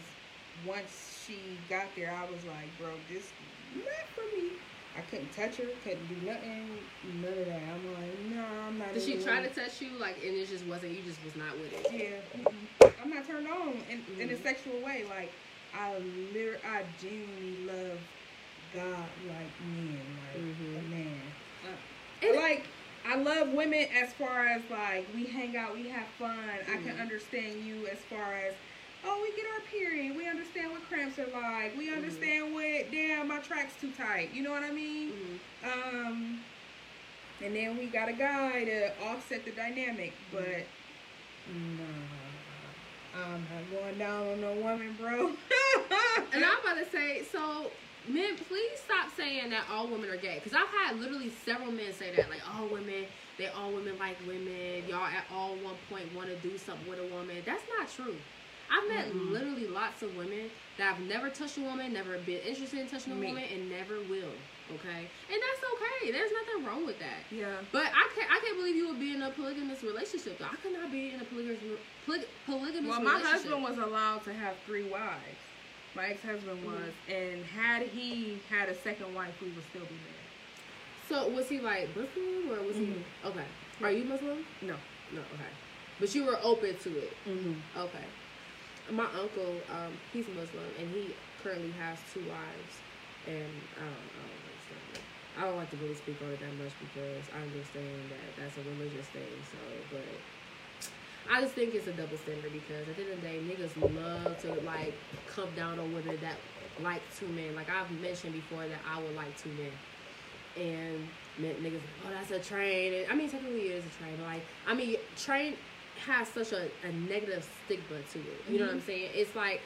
once she got there, I was like, bro, this not for me. I couldn't touch her, couldn't do nothing, none of that. I'm like, no, I'm not. Did she try it. to touch you? Like, and it just wasn't. You just was not with it. Yeah, mm-mm. I'm not turned on in, in a Mhm. sexual way. Like I, liter- I genuinely love God like men, like Mhm. a man. And- like I love women as far as like we hang out, we have fun. I can Mhm. understand you as far as oh, we get our period. We understand what cramps are like. We Mm-hmm. understand what, damn, my track's too tight. You know what I mean? Mhm. Um, and then we got a guy to offset the dynamic, but Mm-hmm. nah, I'm not going down on no woman, bro. And I'm about to say, so men, please stop saying that all women are gay. Because I've had literally several men say that, like all women, they all women like women. Y'all at all one point want to do something with a woman. That's not true. I've met Mm-mm. literally lots of women that have never touched a woman, never been interested in touching a Me. woman, and never will. Okay, and that's okay. There's nothing wrong with that. yeah. But I can't. I can't believe you would be in a polygamous relationship. Though I could not be in a polygamous poly, polygamous Well, my husband was allowed to have three wives. My ex-husband was, and had he had a second wife, we would still be married. So was he like Muslim or was Mhm. he okay? Are you Muslim? No. No, okay. But you were open to it. Mm-hmm. Okay. My uncle, um, he's Muslim and he currently has two wives, and I don't, I don't understand it. I don't like to really speak on it that much because I understand that that's a religious thing. So, but I just think it's a double standard because at the end of the day, niggas love to like come down on women that like two men. Like I've mentioned before that I would like two men and niggas, oh, that's a train. And, I mean, technically it is a train, but like, I mean, train has such a, a negative stigma to it. You know what I'm saying? It's like,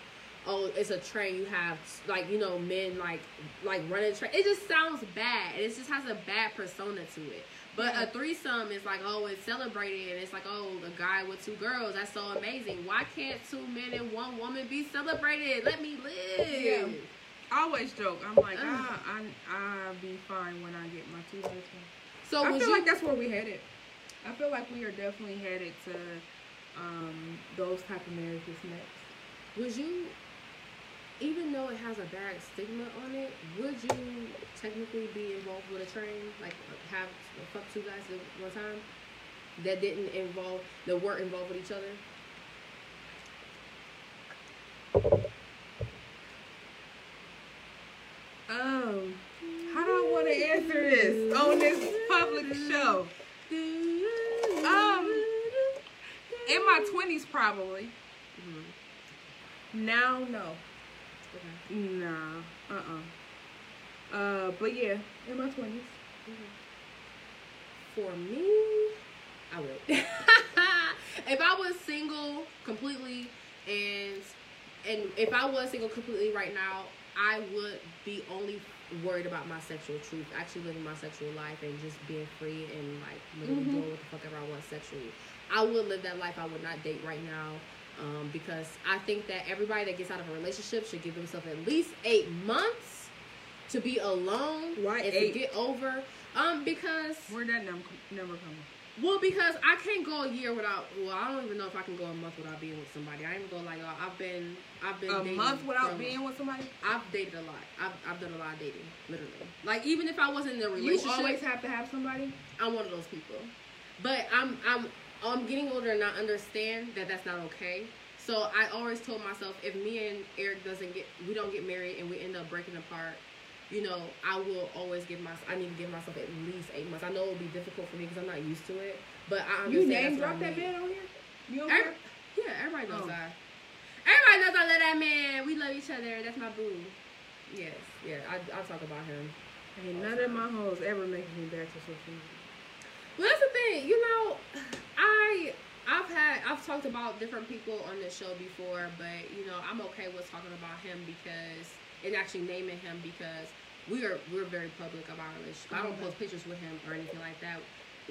oh, it's a train. You have like, you know, men like like running train. It just sounds bad. It just has a bad persona to it. But Yeah. a threesome is like, oh, it's celebrated, and it's like, oh, a guy with two girls. That's so amazing. Why can't two men and one woman be celebrated? Let me live. Yeah. I always joke. I'm like, ah, I, I'll be fine when I get my two husbands. So I feel you? like that's where we headed. I feel like we are definitely headed to um, those type of marriages next. Would you, even though it has a bad stigma on it, would you technically be involved with a train? Like have fuck two guys at one time that didn't involve that weren't involved with each other? Um, how do I want to answer this on this public show? In my twenties, probably. Mhm. Now, no. Okay. Nah. Uh. uh Uh. But yeah, in my twenties. For me, I would. if I was single completely, and and if I was single completely right now, I would be only worried about my sexual truth, actually living my sexual life and just being free and like literally Mhm. doing what the fuck ever I want sexually. I would live that life. I would not date right now. Um, because I think that everybody that gets out of a relationship should give themselves at least eight months to be alone Why and eight? to get over. Um, because Where'd that number number come well, because I can't go a year without. Well, I don't even know if I can go a month without being with somebody. I ain't gonna go like uh, I've been. I've been A month without from- being with somebody? I've dated a lot. I've, I've done a lot of dating, literally. Like even if I wasn't in a relationship, You always have to have somebody. I'm one of those people. But I'm I'm I'm getting older and I understand that that's not okay. So I always told myself if me and Eric doesn't get we don't get married and we end up breaking apart, you know, I will always give my I need to give myself at least eight months. I know it will be difficult for me because I'm not used to it, but I understand. You name drop that man on here? You Every- yeah, everybody knows Oh. that. Everybody knows I love that man. We love each other. That's my boo. Yes, yeah, I I talk about him. Ain't none of my hoes ever making me back to social media. Well, that's the thing. You know, I I've had I've talked about different people on this show before, but you know I'm okay with talking about him because and actually naming him because we are we're very public about our relationship. I don't Mhm. post pictures with him or anything like that.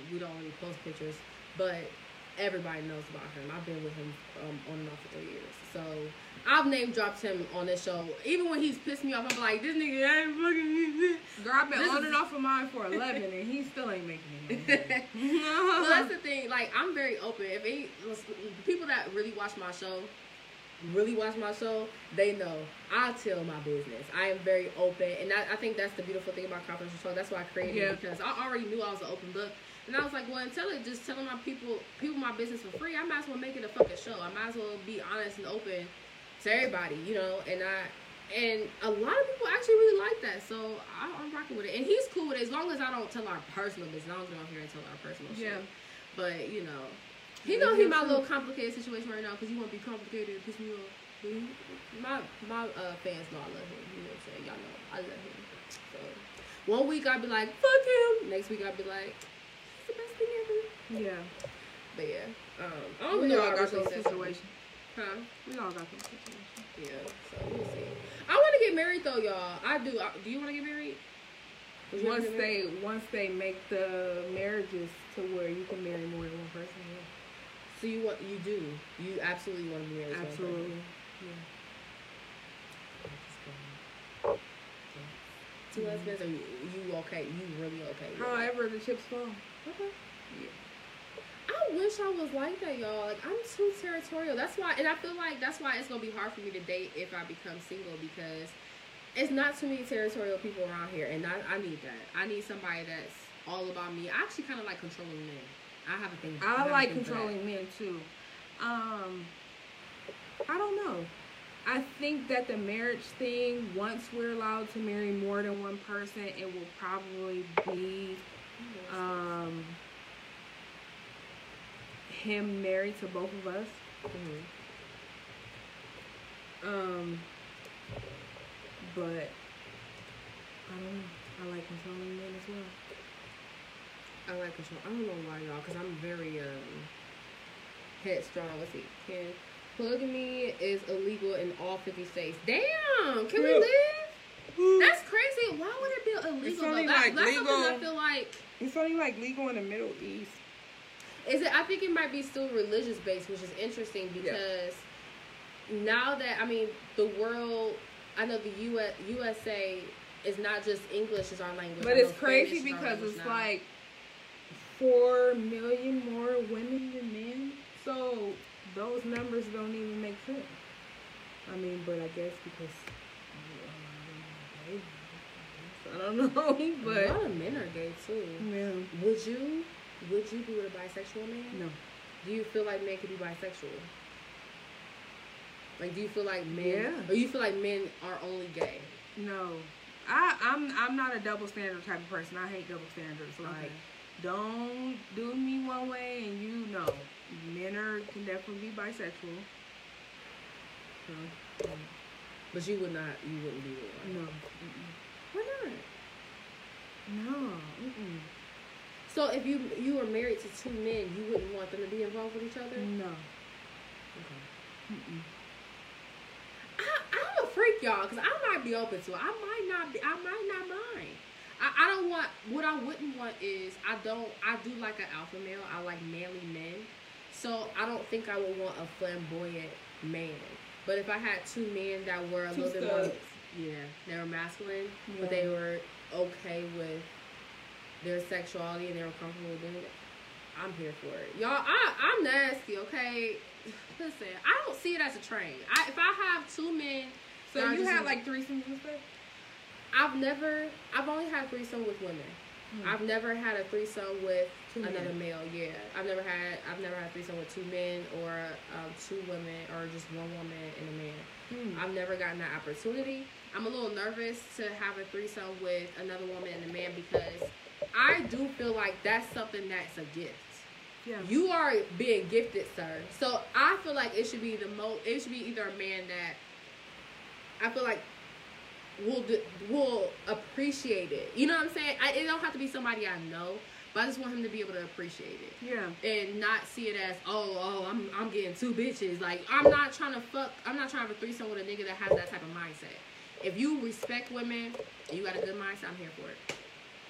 We don't really post pictures, but everybody knows about him. I've been with him um, on and off for three years, so I've name dropped him on this show. Even when he's pissed me off, I'm like, this nigga ain't fucking. Girl, I've been This on is- and off of mine for 11 and he still ain't making me. well, that's the thing. Like, I'm very open. If the people that really watch my show, really watch my show, they know I tell my business. I am very open, and I, I think that's the beautiful thing about confidential show. That's why I created Yeah. it because I already knew I was an open book. And I was like, well, until it just telling my people, people my business for free, I might as well make it a fucking show. I might as well be honest and open to everybody, you know. And I, and a lot of people actually really like that, so I, I'm rocking with it. And he's cool with it as long as I don't tell our personal business. I don't get on here and tell our personal shit. Yeah. But you know, he know he my little complicated situation right now because he want to be complicated and piss me off. My my uh, fans know I love him. You know what I'm saying? Y'all know I love him. So one week I'd be like, fuck him. Next week I'd be like, the best thing ever. Yeah. But yeah. Um, I don't We know I got those situations. Huh? We all got those situations. Yeah. So we'll see. I want to get married though, y'all. I do. I, do you want to get married? Once get married? they once they make the marriages to where you can marry more than one person. Yeah. So you want? You do? You absolutely want to be married? to one person. Two husbands, or you, you okay? You really okay? However, the chips fall. Okay. I wish I was like that, y'all. Like I'm too territorial. That's why, and I feel like that's why it's gonna be hard for me to date if I become single because it's not too many territorial people around here, and I, I need that. I need somebody that's all about me. I actually kind of like controlling men. I have a thing. I a like controlling men too. Um, I don't know. I think that the marriage thing, once we're allowed to marry more than one person, it will probably be um, him married to both of us. Mhm. Um, but I don't know. I like controlling men as well. I like control. I don't know why, y'all, because I'm very um headstrong. Let's see. Can polygamy is illegal in all 50 states? Damn, can we Yeah. live? That's crazy. Why would it be illegal? It's though? only, That- like, that's something I feel like. It's only like legal in the Middle East. Is it? I think it might be still religious based, which is interesting Yeah. because now that I mean the world, I know the US, USA is not just English is our language, But it's crazy Spanish because it's now. like four million more women than men. So those numbers don't even make sense. I mean, but I guess because I don't know, a lot but of men are gay too. yeah, Would you? Would you be with a bisexual man? no. Do you feel like men could be bisexual? Like, do you feel like men, Yeah. or you feel like men are only gay? No, I I'm I'm not a double standard type of person. I hate double standards. Like, Okay. don't do me one way and you know, men are can definitely be bisexual. But you would not. You wouldn't be with one. no, Why not? no. Mm-mm. So if you you were married to two men, you wouldn't want them to be involved with each other. No. Okay. Mm-mm. I, I'm a freak, y'all, because I might be open to it. I might not be. I might not mind. I, I don't want. What I wouldn't want is I don't. I do like an alpha male. I like manly men. So I don't think I would want a flamboyant man. But if I had two men that were a Two little bit more, studs. Yeah, they were masculine, Yeah. but they were okay with their sexuality and they were comfortable doing it. I'm here for it, y'all. I I'm nasty, okay. Listen, I don't see it as a train. I, if I have two men, So you had like threesomes and stuff? I've never, I've only had threesome with women. Hmm. I've never had a threesome with Two another men. male. Yeah, I've never had, I've never had a threesome with two men or um, two women or just one woman and a man. Mm. I've never gotten that opportunity. I'm a little nervous to have a threesome with another woman and a man because I do feel like that's something that's a gift. Yeah. You are being gifted, sir. So I feel like it should be the most. It should be either a man that I feel like will will appreciate it. You know what I'm saying? I, it don't have to be somebody I know, but I just want him to be able to appreciate it Yeah. and not see it as oh oh I'm I'm getting two bitches. Like I'm not trying to fuck. I'm not trying to have a threesome with a nigga that has that type of mindset. If you respect women and you got a good mindset, I'm here for it.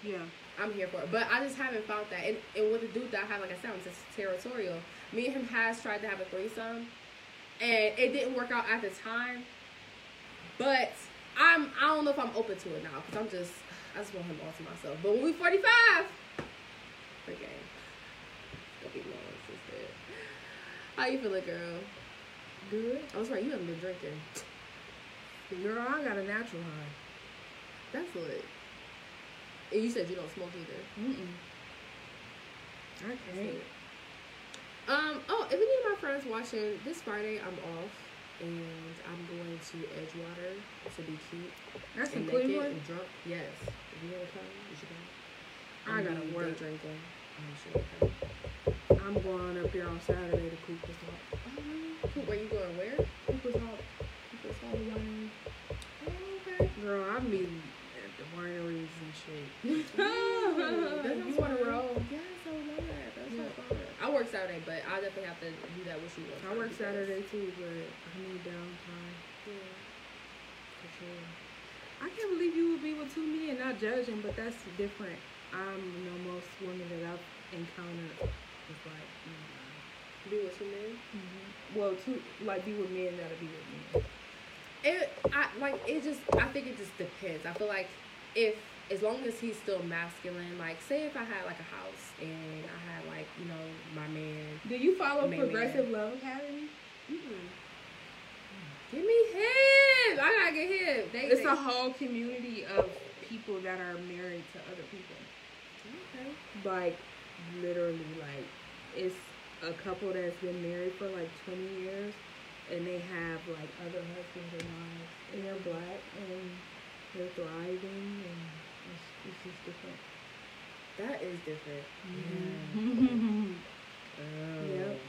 Yeah. I'm here for it. But I just haven't found that. And, and with the dude that I have, like I said, I'm just territorial. Me and him has tried to have a threesome, and it didn't work out at the time. But I'm I don't know if I'm open to it now because I'm just I just want him all to myself. But when we 45, freaking, gonna be long sister. How you feeling, girl? Good. I was right. You haven't been drinking. Girl, I got a natural high. That's lit. And you said you don't smoke either. Mm-mm. I can't. Um. Oh, if any of my friends watching this Friday, I'm off, and I'm going to Edgewater to be cute That's in and naked Cleveland. and drunk. Yes. If you wanna come, you should come. I gotta work. drinking. I'm sure. I'm going up here on Saturday to Cooper's Hawk. Um, where you going? Where? Cooper's Hawk. all the wineries. Oh, okay. Girl, I'm meeting at the wineries and shit. That's you want to roll? Yes, I would love that. That's Yeah. so fun. I work Saturday, but I definitely have to do that with you. I work Saturday too, but I need downtime Yeah. for sure. I can't believe you would be with two men, not judging, but that's different. I'm you know most women that I've encountered is like, mm, Be with two men. well, two like be with men that'll be with men. It, I like it. Just, I think it just depends. I feel like if, as long as he's still masculine, like say if I had like a house and I had like you know my man. Do you follow Man, Progressive Love Academy? Mm-mm. Give me him. I gotta get him. They, It's they, a whole community of people that are married to other people. okay. Like literally, like it's a couple that's been married for like twenty years, and they have like other husbands and wives, and they're black and they're thriving, and it's just different. That is different. Mhm. Oh. Yep.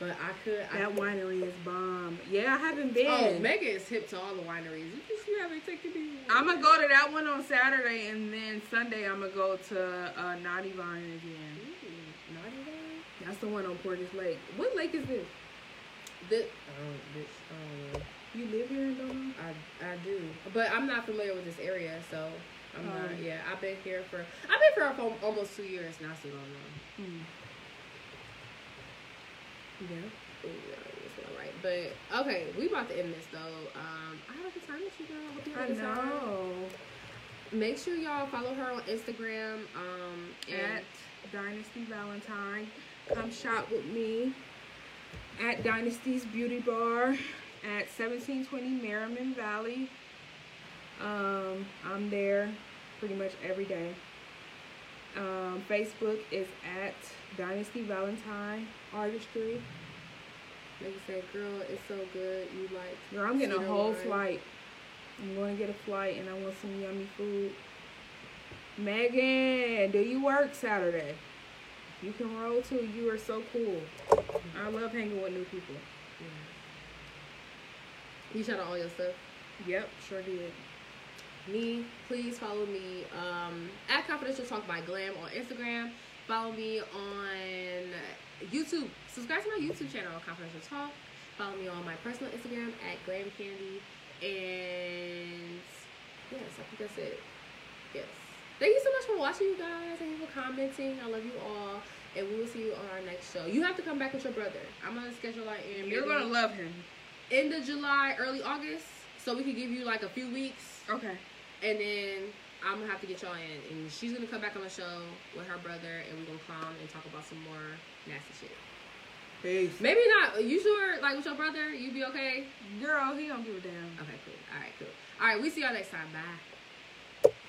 But I could. I that could- winery is bomb. Yeah, I haven't been. Oh, Megan is hip to all the wineries. You just you haven't taken me. I'm gonna go to that one on Saturday, and then Sunday I'm gonna go to uh, Naughty Vine again. Ooh, Naughty Vine? That's the one on Portage Lake. What lake is this? This, oh. I. You live here in Doma? I, I do, but I'm not familiar with this area, so I'm not. Yeah, I've been here for I've been here for almost two years now. So don't know. Hmm. Yeah. Ooh, yeah, that's not right. But okay, we about to end this though. Um, I have a good time with you, girl. Hope you I had a know. Make sure y'all follow her on Instagram. Um, At Dynasty Valentine. Come shop with me at Dynasty's Beauty Bar at 1720 Merriman Valley. Um, I'm there pretty much every day. Um, Facebook is at Dynasty Valentine Artistry. like you said, girl, it's so good. You like Girl, I'm getting a whole wine. flight. I'm going to get a flight and I want some yummy food. Megan, do you work Saturday? You can roll too. You are so cool. I love hanging with new people. You shot all your stuff. Yep, sure did. Me, please follow me um, at Confidential Talk by Glam on Instagram. Follow me on YouTube. Subscribe to my YouTube channel, Confidential Talk. Follow me on my personal Instagram at Glam Candy. And yes, I think that's it. Yes. Thank you so much for watching, you guys. Thank you for commenting. I love you all. And we will see you on our next show. You have to come back with your brother. I'm gonna schedule like in You're going to love him. end of July, early August, so we can give you like a few weeks Okay. And then I'm gonna have to get y'all in, and she's gonna come back on the show with her brother, and we're gonna clown and talk about some more nasty shit. Peace. Maybe not. You sure? Like with your brother, you'd be okay? Girl, he don't give a damn. Okay, cool. All right, cool. All right, we see y'all next time. Bye.